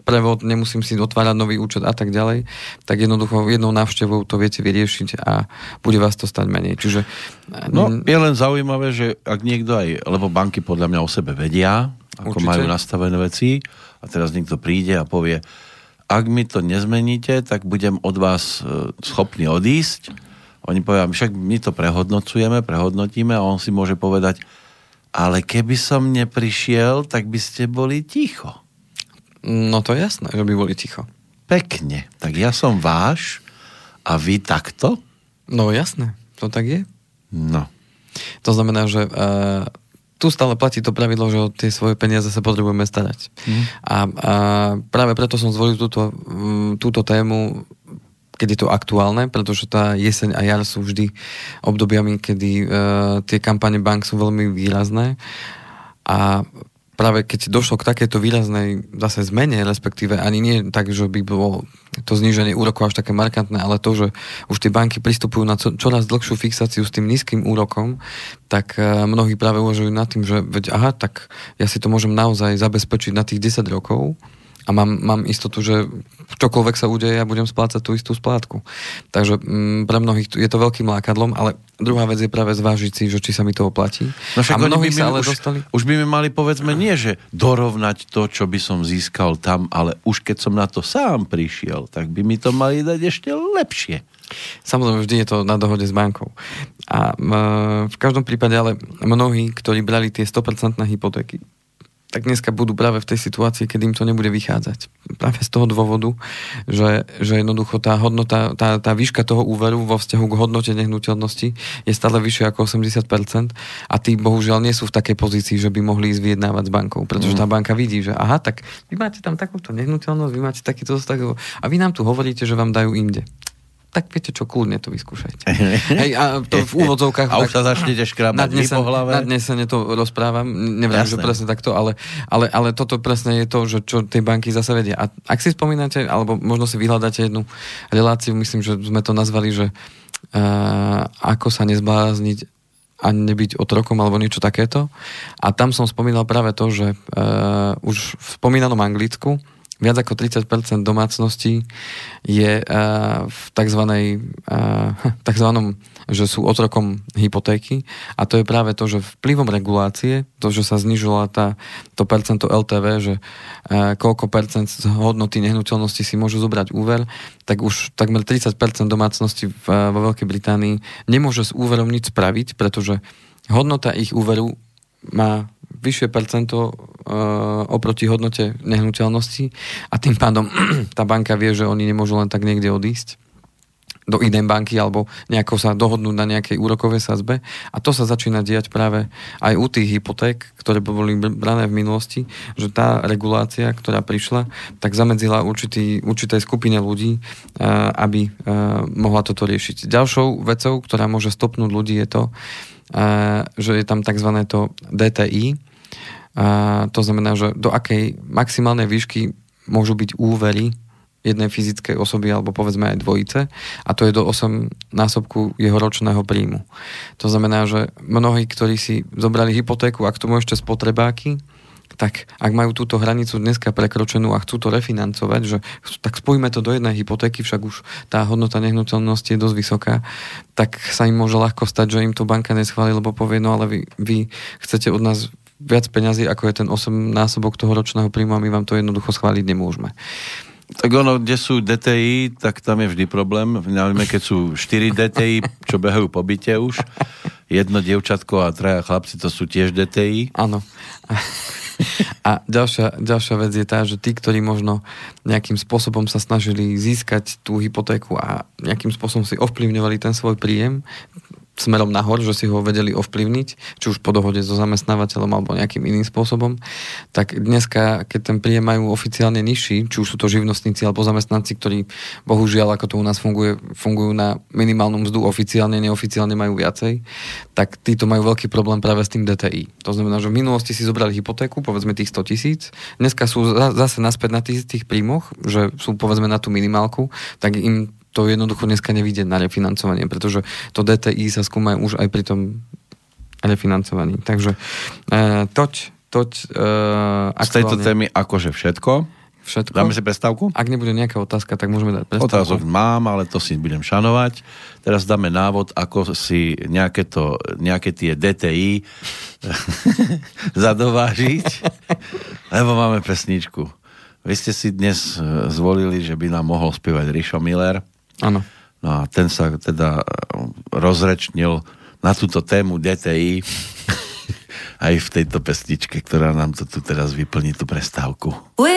prevod, nemusím si otvárať nový účet a tak ďalej, tak jednoducho jednou návštevou to viete vyriešiť a bude vás to stať menej. Čiže... No, je len zaujímavé, že ak niekto aj, lebo banky podľa mňa o sebe vedia, ako Určite. majú nastavené veci a teraz niekto príde a povie, ak mi to nezmeníte, tak budem od vás e, schopný odísť. Oni povedia, však my to prehodnocujeme, prehodnotíme a on si môže povedať, ale keby som neprišiel, tak by ste boli ticho. No to je jasné, že by boli ticho. Pekne. Tak ja som váš a vy takto? No jasné, to tak je. No. To znamená, že uh, tu stále platí to pravidlo, že o tie svoje peniaze sa potrebujeme starať. Mm. A, a práve preto som zvolil túto, mm, túto tému, keď je to aktuálne, pretože tá jeseň a jar sú vždy obdobiami, kedy uh, tie kampane bank sú veľmi výrazné a práve keď došlo k takéto výraznej zase zmene, respektíve ani nie tak, že by bolo to zníženie úrokov až také markantné, ale to, že už tie banky pristupujú na čoraz dlhšiu fixáciu s tým nízkym úrokom, tak eh, mnohí práve uvažujú nad tým, že veď aha, tak ja si to môžem naozaj zabezpečiť na tých 10 rokov, a mám, mám istotu, že čokoľvek sa udeje, ja budem splácať tú istú splátku. Takže m, mm, pre mnohých je to veľkým lákadlom, ale druhá vec je práve zvážiť si, že či sa mi to oplatí. No však a mnohí sa ale už, dostali... Už by mi mali, povedzme, nie, že dorovnať to, čo by som získal tam, ale už keď som na to sám prišiel, tak by mi to mali dať ešte lepšie. Samozrejme, vždy je to na dohode s bankou. A v každom prípade ale mnohí, ktorí brali tie 100% hypotéky, tak dneska budú práve v tej situácii, kedy im to nebude vychádzať. Práve z toho dôvodu, že, že jednoducho tá hodnota, tá, tá výška toho úveru vo vzťahu k hodnote nehnuteľnosti je stále vyššia ako 80% a tí bohužiaľ nie sú v takej pozícii, že by mohli ísť vyjednávať s bankou, pretože mm. tá banka vidí, že aha, tak vy máte tam takúto nehnuteľnosť, vy máte takýto a vy nám tu hovoríte, že vám dajú inde tak viete čo, kľudne to vyskúšajte. Hej, a to v úvodzovkách... A už sa začnete škrábať po hlave? Nadnesene to rozprávam, neviem, že presne takto, ale, ale, ale toto presne je to, že čo tie banky zase vedia. A ak si spomínate, alebo možno si vyhľadáte jednu reláciu, myslím, že sme to nazvali, že uh, ako sa nezblázniť a nebyť otrokom alebo niečo takéto. A tam som spomínal práve to, že uh, už v spomínanom Anglicku viac ako 30% domácností je uh, v tzv. Uh, takzvanom, že sú otrokom hypotéky a to je práve to, že vplyvom regulácie, to, že sa znižila tá, to percento LTV, že uh, koľko percent z hodnoty nehnuteľnosti si môžu zobrať úver, tak už takmer 30% domácností vo Veľkej Británii nemôže s úverom nič spraviť, pretože hodnota ich úveru má vyššie percento uh, oproti hodnote nehnuteľnosti a tým pádom tá banka vie, že oni nemôžu len tak niekde odísť do inej banky alebo nejako sa dohodnúť na nejakej úrokovej sazbe. A to sa začína diať práve aj u tých hypoték, ktoré boli brané v minulosti, že tá regulácia, ktorá prišla, tak zamedzila určitý, určitej skupine ľudí, aby mohla toto riešiť. Ďalšou vecou, ktorá môže stopnúť ľudí, je to, že je tam tzv. to DTI, a to znamená, že do akej maximálnej výšky môžu byť úvery jednej fyzickej osoby alebo povedzme aj dvojice a to je do 8 násobku jeho ročného príjmu. To znamená, že mnohí, ktorí si zobrali hypotéku a k tomu ešte spotrebáky, tak ak majú túto hranicu dneska prekročenú a chcú to refinancovať, že tak spojíme to do jednej hypotéky, však už tá hodnota nehnuteľnosti je dosť vysoká, tak sa im môže ľahko stať, že im to banka neschváli, lebo povie, no ale vy, vy chcete od nás viac peňazí, ako je ten 8 násobok toho ročného príjmu a my vám to jednoducho schváliť nemôžeme. Tak ono, kde sú DTI, tak tam je vždy problém. Najmä keď sú 4 DTI, čo behajú po byte už. Jedno dievčatko a traja chlapci, to sú tiež DTI. Áno. A ďalšia, ďalšia vec je tá, že tí, ktorí možno nejakým spôsobom sa snažili získať tú hypotéku a nejakým spôsobom si ovplyvňovali ten svoj príjem, smerom nahor, že si ho vedeli ovplyvniť, či už po dohode so zamestnávateľom alebo nejakým iným spôsobom, tak dneska, keď ten príjem majú oficiálne nižší, či už sú to živnostníci alebo zamestnanci, ktorí bohužiaľ, ako to u nás funguje, fungujú na minimálnu mzdu oficiálne, neoficiálne majú viacej, tak títo majú veľký problém práve s tým DTI. To znamená, že v minulosti si zobrali hypotéku, povedzme tých 100 tisíc, dneska sú zase naspäť na tých, tých príjmoch, že sú povedzme na tú minimálku, tak im to jednoducho dneska nevidieť na refinancovanie, pretože to DTI sa skúma už aj pri tom refinancovaní. Takže e, toť, toť e, Z tejto témy akože všetko. Všetko. Dáme si prestávku? Ak nebude nejaká otázka, tak môžeme dať prestávku. Otázok mám, ale to si budem šanovať. Teraz dáme návod, ako si nejaké, to, nejaké tie DTI zadovážiť, lebo máme pesničku. Vy ste si dnes e, zvolili, že by nám mohol spievať Rišo Miller. Áno. No a ten sa teda rozrečnil na túto tému DTI aj v tejto pesničke, ktorá nám to tu teraz vyplní tú prestávku. Where,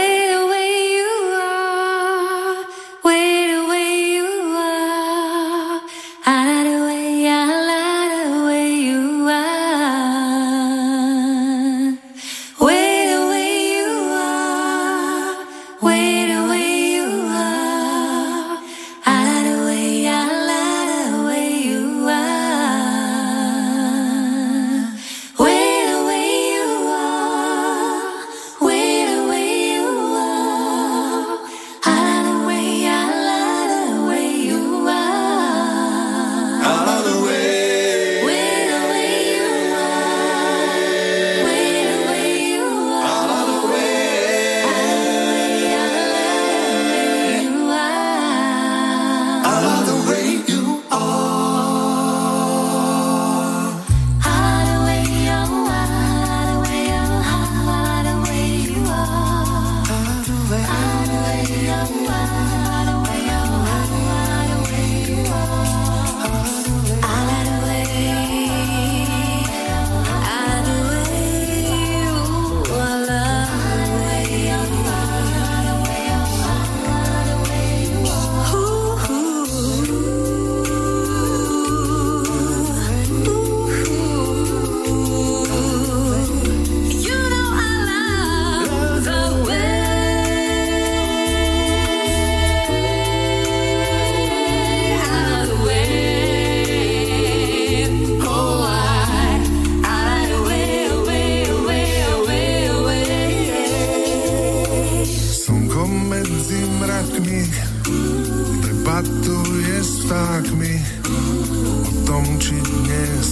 dneškom či dnes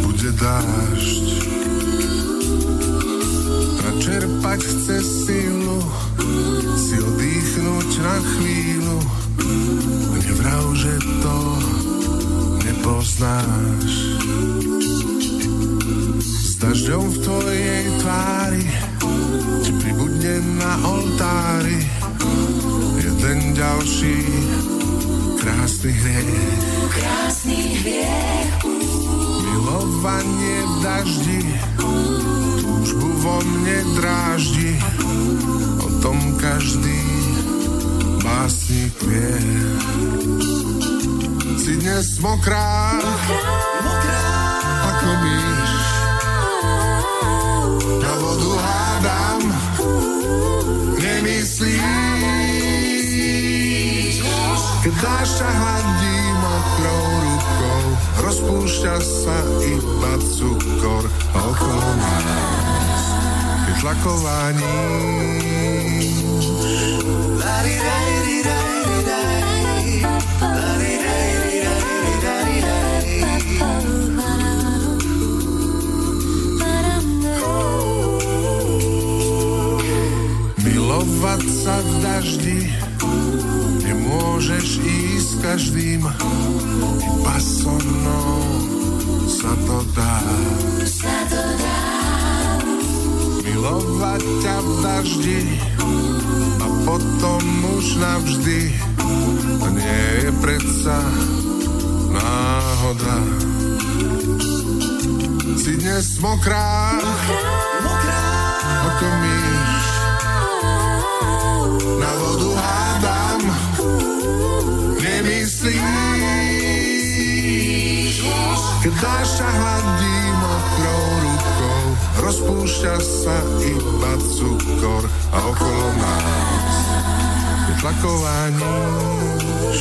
bude dážď. Načerpať chce silu, si odýchnuť na chvíľu, nevrav, že to nepoznáš. S dažďom v tvojej tvári ti pribudne na oltári jeden ďalší krásny hriech. Tu krásny hriech. Milovanie v daždi, túžbu vo mne dráždi, o tom každý básnik vie. Si dnes mokrá, mokrá, ako myš, na vodu hádam, nemyslíš. Dáša hladí mokrou rukou, rozpúšťa sa iba cukor okolo nás. Vytlakovaní. Milovať sa v daždi nemôžeš ísť každým, iba so mnou sa to dá. Sa to dá. Milovať ťa v daždi a potom už navždy, to nie je predsa náhoda. Si dnes mokrá, mokrá, ako myš. Rozpúšťa sa iba cukor a okolo nás je tlaková níž.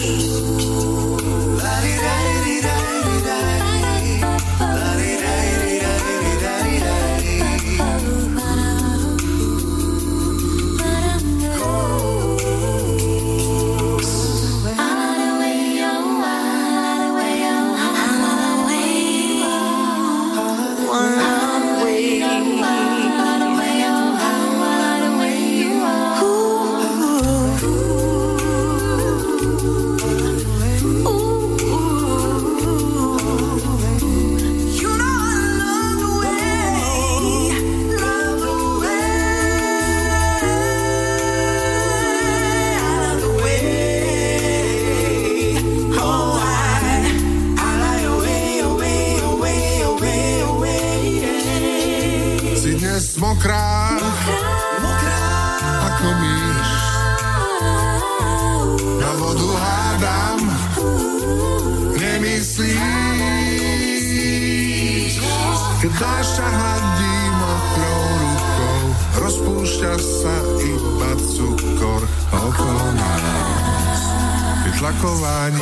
flakovaní.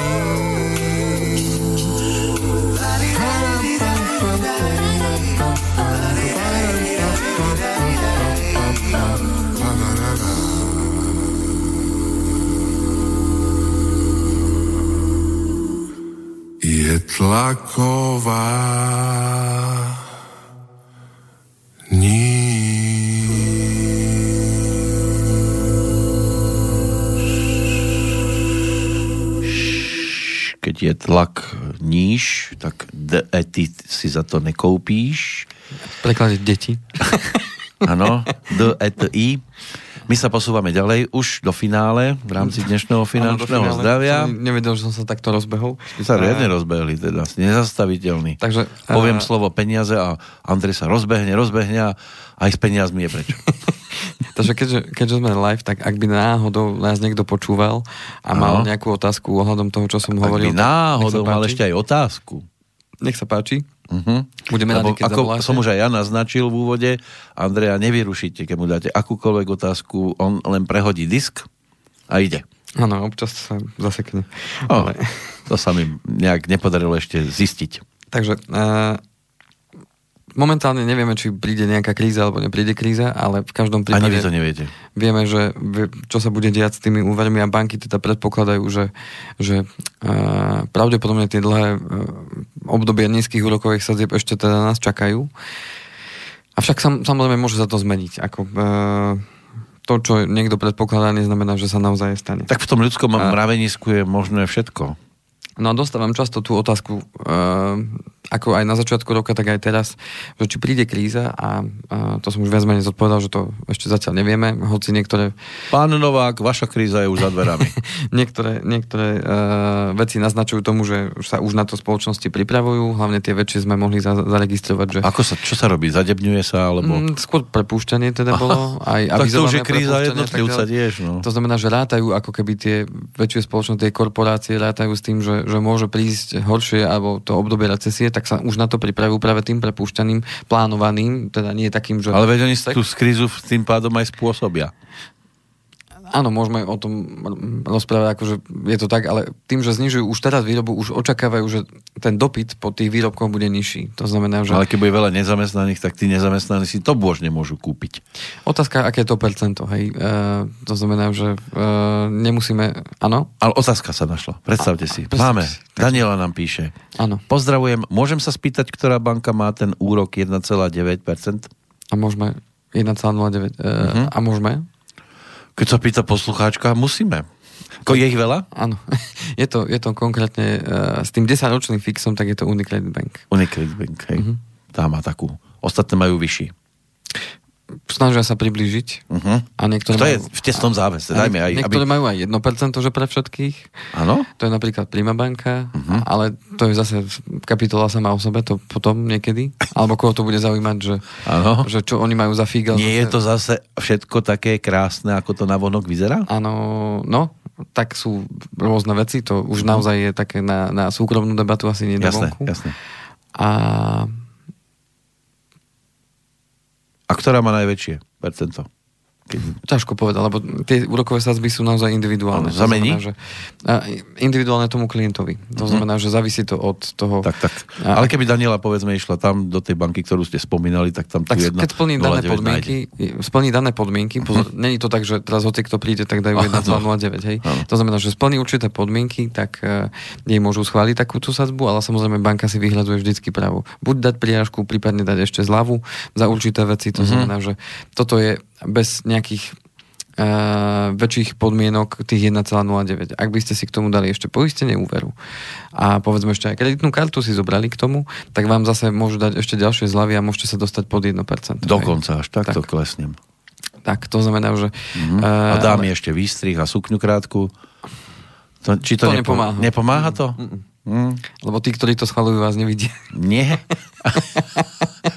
Je tlako tlak níž, tak ety si za to nekoupíš. Preklade deti. Áno, d e t i My sa posúvame ďalej, už do finále, v rámci dnešného finančného ano, zdravia. Som nevedel, že som sa takto rozbehol. My sa riadne rozbehli, teda, nezastaviteľný. Takže, Poviem slovo peniaze a Andrej sa rozbehne, rozbehne a aj s peniazmi je prečo. Takže keďže, keďže sme live, tak ak by náhodou nás niekto počúval a mal nejakú otázku ohľadom toho, čo som ak hovoril... Ak by náhodou mal ešte aj otázku. Nech sa páči. Uh-huh. Budeme radi, keď ako zavoláte. som už aj ja naznačil v úvode, Andreja, nevyrušite, keď mu dáte akúkoľvek otázku, on len prehodí disk a ide. Áno, občas sa zasekne. Oh, ale... To sa mi nejak nepodarilo ešte zistiť. Takže uh, momentálne nevieme, či príde nejaká kríza alebo nepríde kríza, ale v každom prípade... Ani vy to neviete. Vieme, že čo sa bude diať s tými úvermi a banky teda predpokladajú, že, že uh, pravdepodobne tie dlhé uh, obdobia nízkych úrokových sadzieb ešte teda nás čakajú. Avšak sam, samozrejme môže sa to zmeniť. Ako, uh, to, čo niekto predpokladá, neznamená, že sa naozaj stane. Tak v tom ľudskom mravenisku je možné všetko. No a dostávam často tú otázku, ako aj na začiatku roka, tak aj teraz, že či príde kríza a, a to som už viac menej zodpovedal, že to ešte zatiaľ nevieme, hoci niektoré... Pán Novák, vaša kríza je už za dverami. niektoré niektoré uh, veci naznačujú tomu, že už sa už na to spoločnosti pripravujú, hlavne tie väčšie sme mohli za, zaregistrovať, že... Ako sa, čo sa robí? Zadebňuje sa, alebo... Mm, skôr prepúšťanie teda Aha, bolo. Aj tak to už je kríza jednotlivca tiež, no. To znamená, že rátajú ako keby tie väčšie spoločnosti, tie korporácie rátajú s tým, že, že môže prísť horšie alebo to obdobie recesie, tak sa už na to pripravujú práve tým prepúšťaným, plánovaným, teda nie takým, že... Ale veď oni tú skrízu tým pádom aj spôsobia. Áno, môžeme o tom rozprávať, akože je to tak, ale tým, že znižujú už teraz výrobu, už očakávajú, že ten dopyt po tých výrobkoch bude nižší. To znamená, že... Ale keď bude veľa nezamestnaných, tak tí nezamestnaní si to bož nemôžu kúpiť. Otázka, aké je to percento, hej. E, to znamená, že e, nemusíme... Áno? Ale otázka sa našla. Predstavte si. Predstavte Máme. Si. Daniela nám píše. Áno. Pozdravujem. Môžem sa spýtať, ktorá banka má ten úrok 1,9%? A môžeme 1,09. Uh-huh. A môžeme? Keď sa pýta poslucháčka, musíme. Ko je ich veľa? Áno. Je to, je to konkrétne uh, s tým 10-ročným fixom, tak je to Unicredit Bank. Unicredit Bank, hej. Mhm. Tá má takú. Ostatné majú vyšší. Snažia sa priblížiť. Uh-huh. A niektoré To je v tesnom závese. Dajme aj, niektoré aby... majú aj 1%, že pre všetkých. Áno? To je napríklad Prima banka, uh-huh. ale to je zase kapitola sama o sebe, to potom niekedy. Alebo koho to bude zaujímať, že, že čo oni majú za fígel. Nie je to zase všetko také krásne, ako to na vonok vyzerá? Áno, no, tak sú rôzne veci, to už naozaj je také na, na súkromnú debatu asi nie Jasné, jasné. A A ktorá má najväčšie percento? Keď... ťažko povedať, lebo tie úrokové sadzby sú naozaj individuálne. Áno, zamení? To znamená, že, a, individuálne tomu klientovi. To znamená, že závisí to od toho... Tak, tak. A- Ale keby Daniela, povedzme, išla tam do tej banky, ktorú ste spomínali, tak tam Tak jedna keď splní dané 09 podmienky, splní dané podmienky, pozor, není to tak, že teraz hoci kto príde, tak dajú 1,09, hej. Áno. To znamená, že splní určité podmienky, tak uh, jej môžu schváliť takúto sadzbu, ale samozrejme banka si vyhľadzuje vždycky právo. Buď dať prirážku, prípadne dať ešte zľavu za určité veci, to znamená, že toto je bez nejakých uh, väčších podmienok tých 1,09. Ak by ste si k tomu dali ešte poistenie úveru a povedzme ešte aj kreditnú kartu si zobrali k tomu, tak vám zase môžu dať ešte ďalšie zľavy a môžete sa dostať pod 1%. hej. Dokonca až takto Tak. klesnem. Tak, to znamená, že... Mhm. Uh, A dá mi ešte výstrih a sukňu krátku. To, či to, To nepo- nepomáha. Nepomáha to? Mm. Lebo tí, ktorí to schvalujú, vás nevidia. Nie.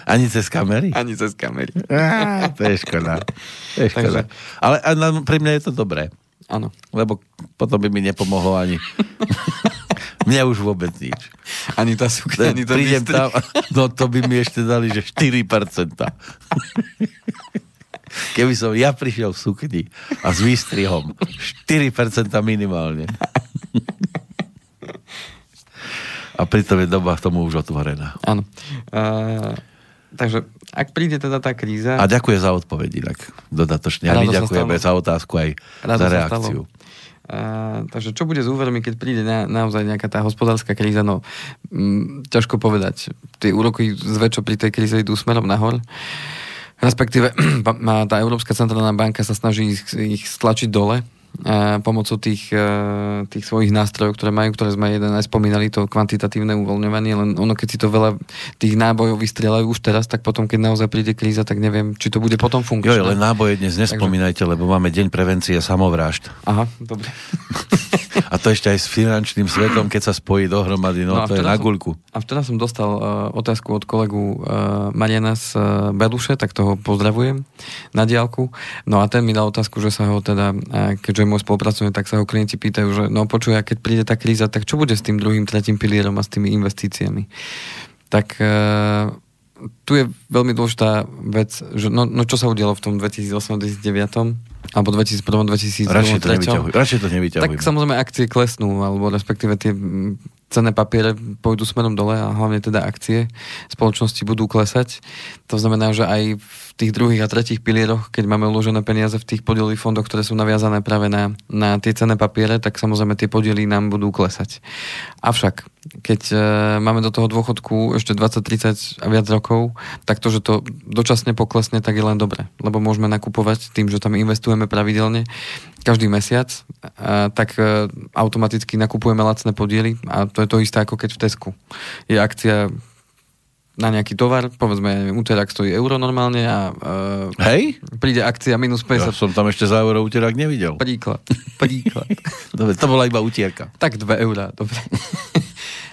Ani cez kamery? Ani cez kamery. Á, to je škoda. To je škoda. Takže- Ale a na, pri mne je to dobré. Áno. Lebo potom by mi nepomohlo ani... Mne už vôbec nič. Ani tá sukňa, ani to Prídem tam, no to by mi ešte dali, že 4%. Keby som ja prišiel v sukni a s výstrihom, 4% minimálne. A pritom je doba tomu už otvorená. Áno. Uh, takže, ak príde teda tá kríza... A ďakujem za odpoveď inak dodatočne. A my ďakujeme za otázku aj Rado za reakciu. A, takže čo bude s úvermi, keď príde na, naozaj nejaká tá hospodárska kríza? No, mm, ťažko povedať. Tie úroky zväčšo pri tej kríze idú smerom nahor. Respektíve tá Európska centrálna banka sa snaží ich, ich stlačiť dole pomocou tých, e, tých svojich nástrojov, ktoré majú, ktoré sme jeden aj spomínali, to kvantitatívne uvoľňovanie, len ono, keď si to veľa tých nábojov vystrieľajú už teraz, tak potom, keď naozaj príde kríza, tak neviem, či to bude potom funkčné. Jo, len náboje dnes nespomínajte, lebo máme deň prevencie samovrážd. Aha, dobre. A to ešte aj s finančným svetom, keď sa spojí dohromady, no, a to je na guľku. A včera som dostal uh, otázku od kolegu uh, Mariana z uh, Beluše, tak toho pozdravujem na diálku. No a ten mi dal otázku, že sa ho teda, uh, keďže môj spolupracuje, tak sa ho klienti pýtajú, že no počuj, a keď príde tá kríza, tak čo bude s tým druhým, tretím pilierom a s tými investíciami? Tak uh, tu je veľmi dôležitá vec, že no, no čo sa udialo v tom 2008-2009 alebo 2001-2002 Radšej to nevyťahuj. Tak nevyťahuj. samozrejme akcie klesnú, alebo respektíve tie cenné papiere pôjdu smerom dole a hlavne teda akcie spoločnosti budú klesať. To znamená, že aj v tých druhých a tretích pilieroch, keď máme uložené peniaze v tých podielových fondoch, ktoré sú naviazané práve na, na tie cenné papiere, tak samozrejme tie podiely nám budú klesať. Avšak, keď e, máme do toho dôchodku ešte 20, 30 a viac rokov, tak to, že to dočasne poklesne, tak je len dobre. Lebo môžeme nakupovať tým, že tam investujeme pravidelne každý mesiac, a, tak e, automaticky nakupujeme lacné podiely a to je to isté ako keď v Tesku. Je akcia na nejaký tovar, povedzme, ja neviem, úterák stojí euro normálne a e, Hej? príde akcia minus Ja 50. som tam ešte za euro úterák nevidel. Príklad. Príklad. Dobre, to bola iba utierka. tak 2 eurá, dobre.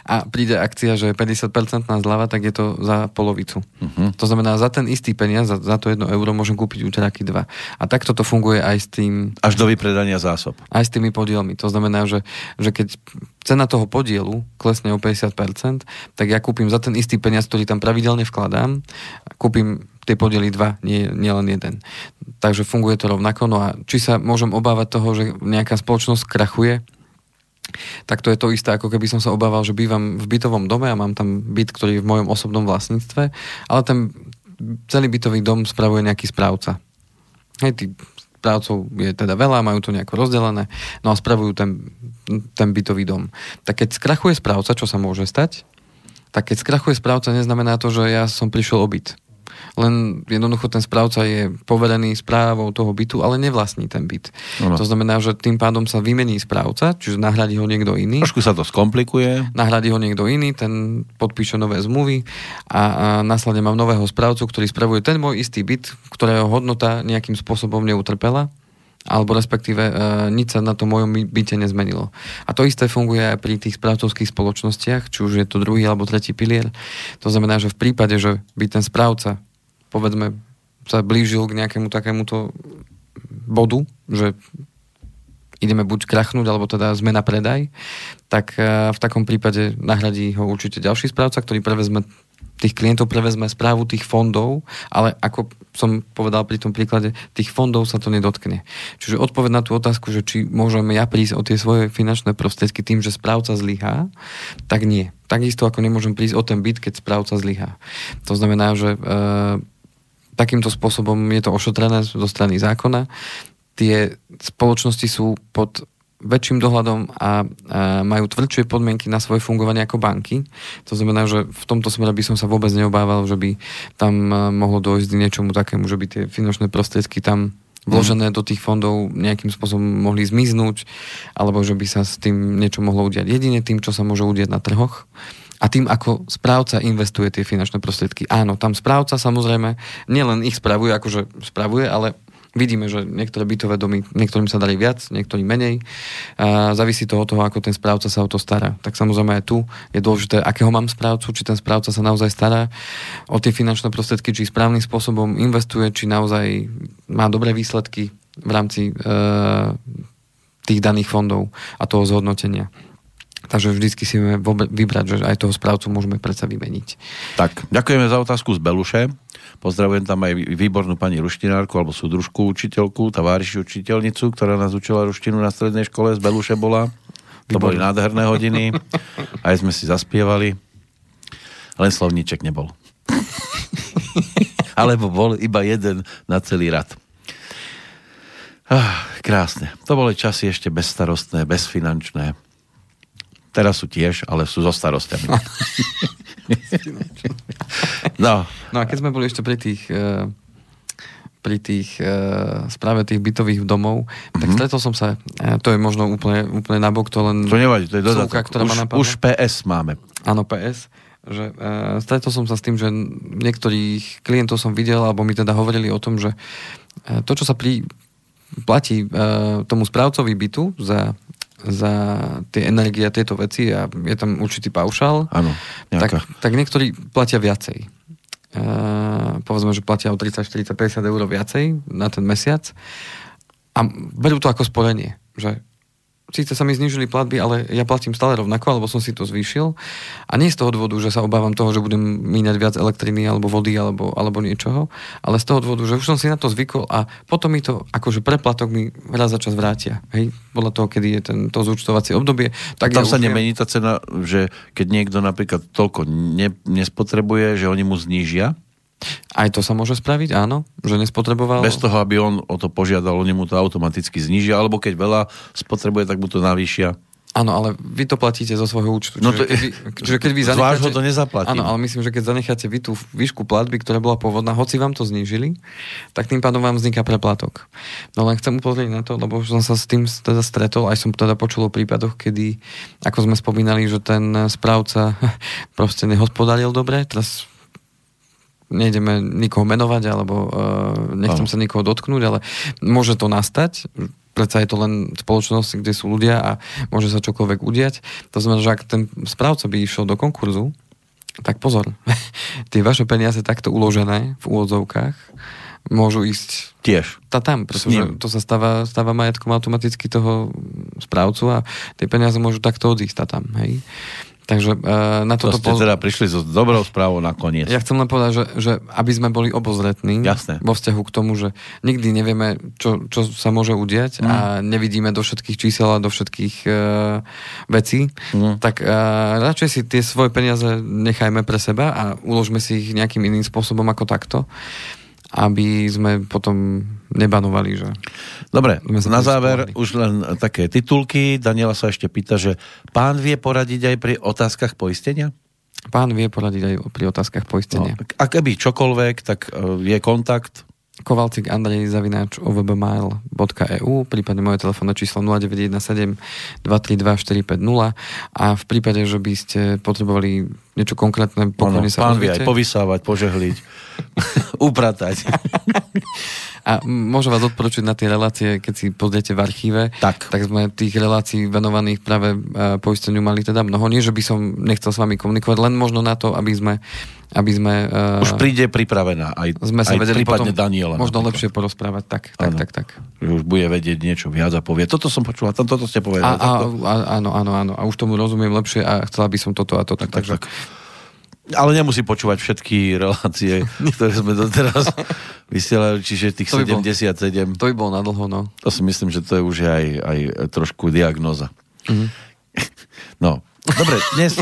A príde akcia, že je 50% zľava, tak je to za polovicu. Uh-huh. To znamená, za ten istý peniaz, za, za to 1 euro môžem kúpiť úteráky 2. A takto to funguje aj s tým, Až do vypredania zásob. aj s tými podielmi. To znamená, že, že keď cena toho podielu klesne o 50%, tak ja kúpim za ten istý peniaz, ktorý tam pravidelne vkladám, kúpim tie podiely dva, nie, nie len jeden. Takže funguje to rovnako. No a či sa môžem obávať toho, že nejaká spoločnosť krachuje, tak to je to isté, ako keby som sa obával, že bývam v bytovom dome a mám tam byt, ktorý je v mojom osobnom vlastníctve, ale ten celý bytový dom spravuje nejaký správca. Hej, tých správcov je teda veľa, majú to nejako rozdelené, no a spravujú ten, ten bytový dom. Tak keď skrachuje správca, čo sa môže stať, tak keď skrachuje správca, neznamená to, že ja som prišiel o byt. Len jednoducho ten správca je poverený správou toho bytu, ale nevlastní ten byt. Ano. To znamená, že tým pádom sa vymení správca, čiže nahradí ho niekto iný. Trošku sa to skomplikuje. Nahradí ho niekto iný, ten podpíše nové zmluvy a, a následne mám nového správcu, ktorý spravuje ten môj istý byt, ktorého hodnota nejakým spôsobom neutrpela alebo respektíve e, nič sa na tom mojom byte nezmenilo. A to isté funguje aj pri tých správcovských spoločnostiach, či už je to druhý alebo tretí pilier. To znamená, že v prípade, že by ten správca, povedzme, sa blížil k nejakému takémuto bodu, že ideme buď krachnúť, alebo teda zmena predaj, tak e, v takom prípade nahradí ho určite ďalší správca, ktorý prevezme tých klientov prevezme správu tých fondov, ale ako som povedal pri tom príklade, tých fondov sa to nedotkne. Čiže odpoveď na tú otázku, že či môžeme ja prísť o tie svoje finančné prostriedky tým, že správca zlyhá, tak nie. Takisto ako nemôžem prísť o ten byt, keď správca zlyhá. To znamená, že e, takýmto spôsobom je to ošetrené zo strany zákona. Tie spoločnosti sú pod väčším dohľadom a, a majú tvrdšie podmienky na svoje fungovanie ako banky. To znamená, že v tomto smere by som sa vôbec neobával, že by tam mohlo dojsť k niečomu takému, že by tie finančné prostriedky tam vložené do tých fondov nejakým spôsobom mohli zmiznúť, alebo že by sa s tým niečo mohlo udiať. Jedine tým, čo sa môže udiať na trhoch, a tým, ako správca investuje tie finančné prostriedky. Áno, tam správca samozrejme nielen ich spravuje, akože spravuje, ale Vidíme, že niektoré bytové domy, niektorým sa dali viac, niektorým menej. A závisí to od toho, ako ten správca sa o to stará. Tak samozrejme aj tu je dôležité, akého mám správcu, či ten správca sa naozaj stará o tie finančné prostriedky, či správnym spôsobom investuje, či naozaj má dobré výsledky v rámci e, tých daných fondov a toho zhodnotenia. Takže vždycky si vieme vybrať, že aj toho správcu môžeme predsa vymeniť. Tak, ďakujeme za otázku z Beluše. Pozdravujem tam aj výbornú pani ruštinárku alebo súdružku učiteľku, taváriši učiteľnicu, ktorá nás učila ruštinu na strednej škole z Beluše bola. To boli nádherné hodiny. Aj sme si zaspievali. Len slovníček nebol. Alebo bol iba jeden na celý rad. Ah, krásne. To boli časy ešte bezstarostné, bezfinančné. Teraz sú tiež, ale sú so starostiami. no. no a keď sme boli ešte pri tých uh, pri tých uh, správe tých bytových domov, mm-hmm. tak mhm. stretol som sa, uh, to je možno úplne, úplne nabok, to len... To nevadí, to je dodatok. ktorá už, už PS máme. Áno, PS že uh, stretol som sa s tým, že niektorých klientov som videl, alebo mi teda hovorili o tom, že uh, to, čo sa pri, platí uh, tomu správcovi bytu za za tie energie a tieto veci a je tam určitý paušál, ano, tak, tak niektorí platia viacej. Uh, povedzme, že platia o 30, 40, 50 eur viacej na ten mesiac a berú to ako sporenie, že síce sa mi znižili platby, ale ja platím stále rovnako, alebo som si to zvýšil. A nie z toho dôvodu, že sa obávam toho, že budem míňať viac elektriny alebo vody alebo, alebo niečoho, ale z toho dôvodu, že už som si na to zvykol a potom mi to akože preplatok mi raz za čas vrátia. Hej? Podľa toho, kedy je ten, to zúčtovacie obdobie. Tak Tam ja sa nemení tá cena, že keď niekto napríklad toľko ne, nespotrebuje, že oni mu znížia? Aj to sa môže spraviť, áno, že nespotreboval. Bez toho, aby on o to požiadal, oni mu to automaticky znižia, alebo keď veľa spotrebuje, tak mu to navýšia. Áno, ale vy to platíte zo svojho účtu. No to, keď čiže keď vy zanecháte, to nezaplatím. Áno, ale myslím, že keď zanecháte vy tú výšku platby, ktorá bola pôvodná, hoci vám to znížili, tak tým pádom vám vzniká preplatok. No len chcem upozorniť na to, lebo som sa s tým teda stretol, aj som teda počul o prípadoch, kedy, ako sme spomínali, že ten správca proste nehospodáril dobre, teraz nejdeme nikoho menovať, alebo uh, nechcem sa nikoho dotknúť, ale môže to nastať, predsa je to len spoločnosť, kde sú ľudia a môže sa čokoľvek udiať. To znamená, že ak ten správca by išiel do konkurzu, tak pozor, tie vaše peniaze takto uložené v úvodzovkách môžu ísť tiež tá tam, pretože to sa stáva, stáva majetkom automaticky toho správcu a tie peniaze môžu takto odísť tá tam, hej. Takže uh, na toto... To ste teda prišli so dobrou správou nakoniec. Ja chcem len povedať, že, že aby sme boli obozretní Jasné. vo vzťahu k tomu, že nikdy nevieme, čo, čo sa môže udiať mm. a nevidíme do všetkých čísel a do všetkých uh, vecí, mm. tak uh, radšej si tie svoje peniaze nechajme pre seba a uložme si ich nejakým iným spôsobom ako takto aby sme potom nebanovali, že... Dobre, na záver spomali. už len také titulky. Daniela sa ešte pýta, že pán vie poradiť aj pri otázkach poistenia? Pán vie poradiť aj pri otázkach No, poistenia. ak by čokoľvek, tak e, je kontakt. Kovalcik Andrej zavináč ovbmail.eu, prípadne moje telefónne číslo 0917 232 450 a v prípade, že by ste potrebovali niečo konkrétne, pokojne sa pán vie aj povysávať, požehliť, upratať. A môžem vás odporučiť na tie relácie, keď si pozriete v archíve, Tak. tak sme tých relácií venovaných práve e, poisteniu mali teda mnoho. Nie, že by som nechcel s vami komunikovať, len možno na to, aby sme, aby sme e, Už príde pripravená aj, sme sa aj vedeli prípadne potom Daniela. možno napríklad. lepšie porozprávať. Tak, tak, Áno. tak, tak. Už bude vedieť niečo viac a povie. Toto som počula, tam toto ste povedali. a, a, áno, áno, áno. A už tomu rozumiem lepšie a chcela by som toto a toto. tak, takže tak. Ale nemusí počúvať všetky relácie, ktoré sme doteraz vysielali, čiže tých To by bol- 77. to by bolo na dlho, no. To si myslím, že to je už aj, aj trošku diagnoza. Mhm. No, dobre, dnes,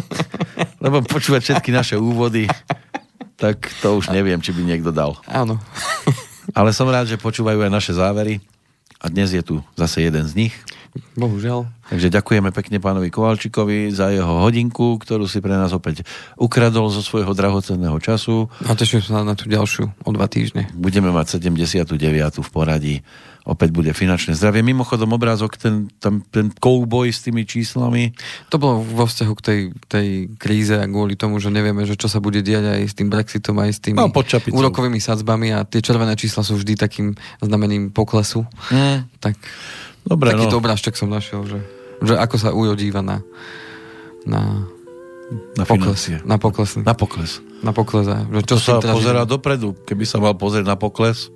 lebo počúvať všetky naše úvody, tak to už neviem, či by niekto dal. Áno. Ale som rád, že počúvajú aj naše závery a dnes je tu zase jeden z nich. Bohužiaľ. Takže ďakujeme pekne pánovi Kovalčikovi za jeho hodinku, ktorú si pre nás opäť ukradol zo svojho drahocenného času. A teším sa na tú ďalšiu o dva týždne. Budeme mať 79. v poradí. Opäť bude finančné zdravie. Mimochodom obrázok, ten, tam, ten kouboj s tými číslami. To bolo vo vzťahu k tej, tej kríze a kvôli tomu, že nevieme, že čo sa bude diať aj s tým Brexitom, aj s tými No, úrokovými sadzbami a tie červené čísla sú vždy takým znamením poklesu. Mm. Tak Dobre, takýto no, obrázček som našiel, že, že ako sa ujo díva na, na na pokles. financie. Na pokles. Na pokles. Na pokles. Že čo sa teraz pozera ideme? dopredu. Keby sa mal pozrieť na pokles,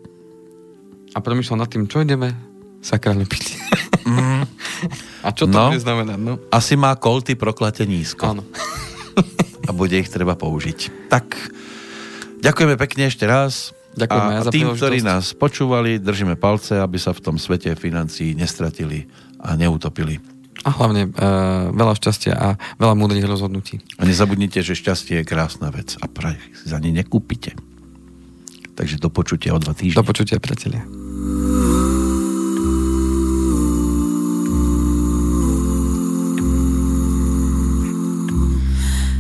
A premýšľal nad tým, čo ideme sakrálne piť. a čo to No. bude znamenať? No? asi má kolty proklate nízko. Áno. A bude ich treba použiť. Tak, ďakujeme pekne ešte raz. Ďakujeme a, a tým, ktorí nás počúvali, držíme palce, aby sa v tom svete financií nestratili a neutopili. A hlavne uh, veľa šťastia a veľa múdrych rozhodnutí. A nezabudnite, že šťastie je krásna vec a si za ne nekúpite. Takže do počutia o dva týždne. Do počutia, priatelia.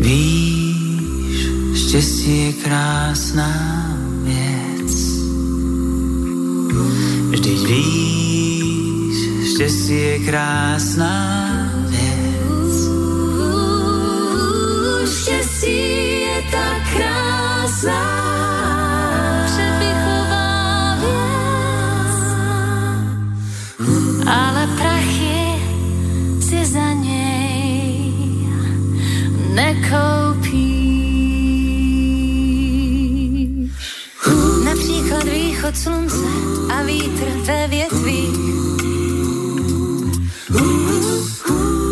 Víš, štěstí je krásná věc. Vždyť víš, štěstí je krásná věc. Štěstí je tak věc, ale prachy si za něj nekoupíš. Slunce a vítr ve větvích.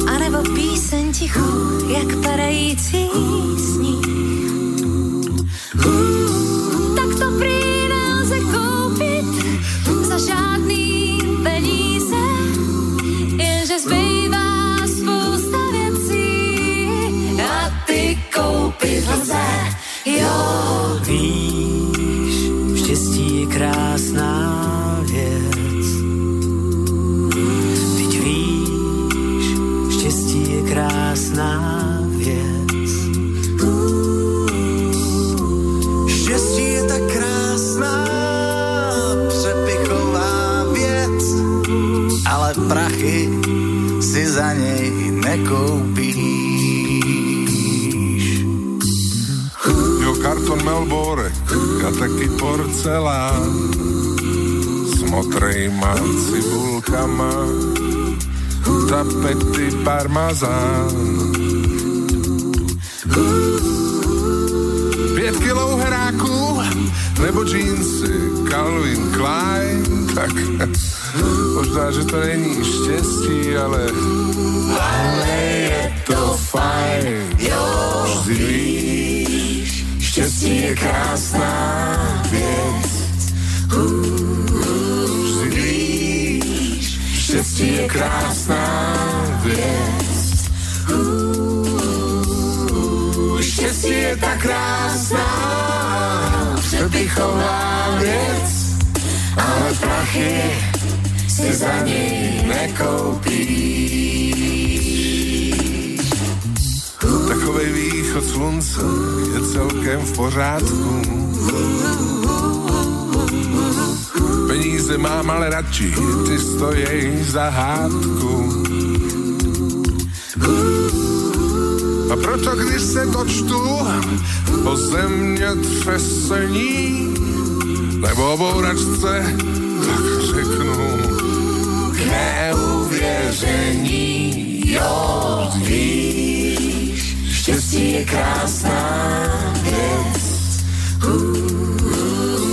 A nebo píseň tichou, jak padající sníh. Za něj nekoupíš. Jo, karton Melborek a taký porcelán s mokrejma cibulkama, tapety parmazán. Pět kilou heráku nebo džínsy Calvin Klein, tak možná, že to není štěstí, ale ale je to fajn. Vždy víš, štěstí je krásná věc. Vždy víš, štěstí je krásná věc. Štěstí je tak krásná, přepichová věc, ale prachy si za něj nekoupíš. Takovej východ od slunce je celkem v pořádku. Peníze mám, ale radši ty stojí za hádku. A proto, když se točtu po zemětřesení nebo bouračce, tak neuvěření. Jo, víš, štěstí je krásná věc.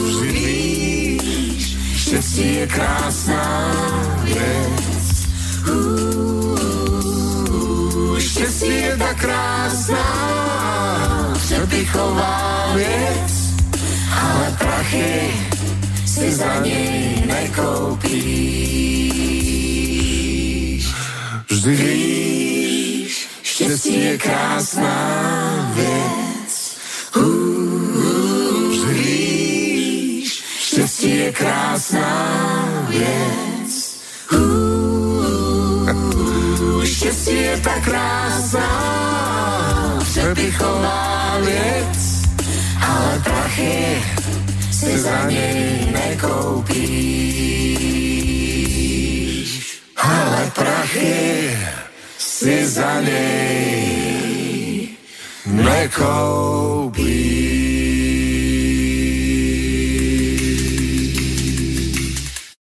Vždy víš, štěstí je krásná věc. Štěstí je tak krásná, přepichová věc, ale prachy si za něj nekoupíš. Vždy víš, štěstí je krásná věc. Vždy víš, štěstí je krásná věc. Štěstí je tak krásná, přepichová věc, ale prachy si za něj nekoupíš. Ale prachy si za něj nekoupíš.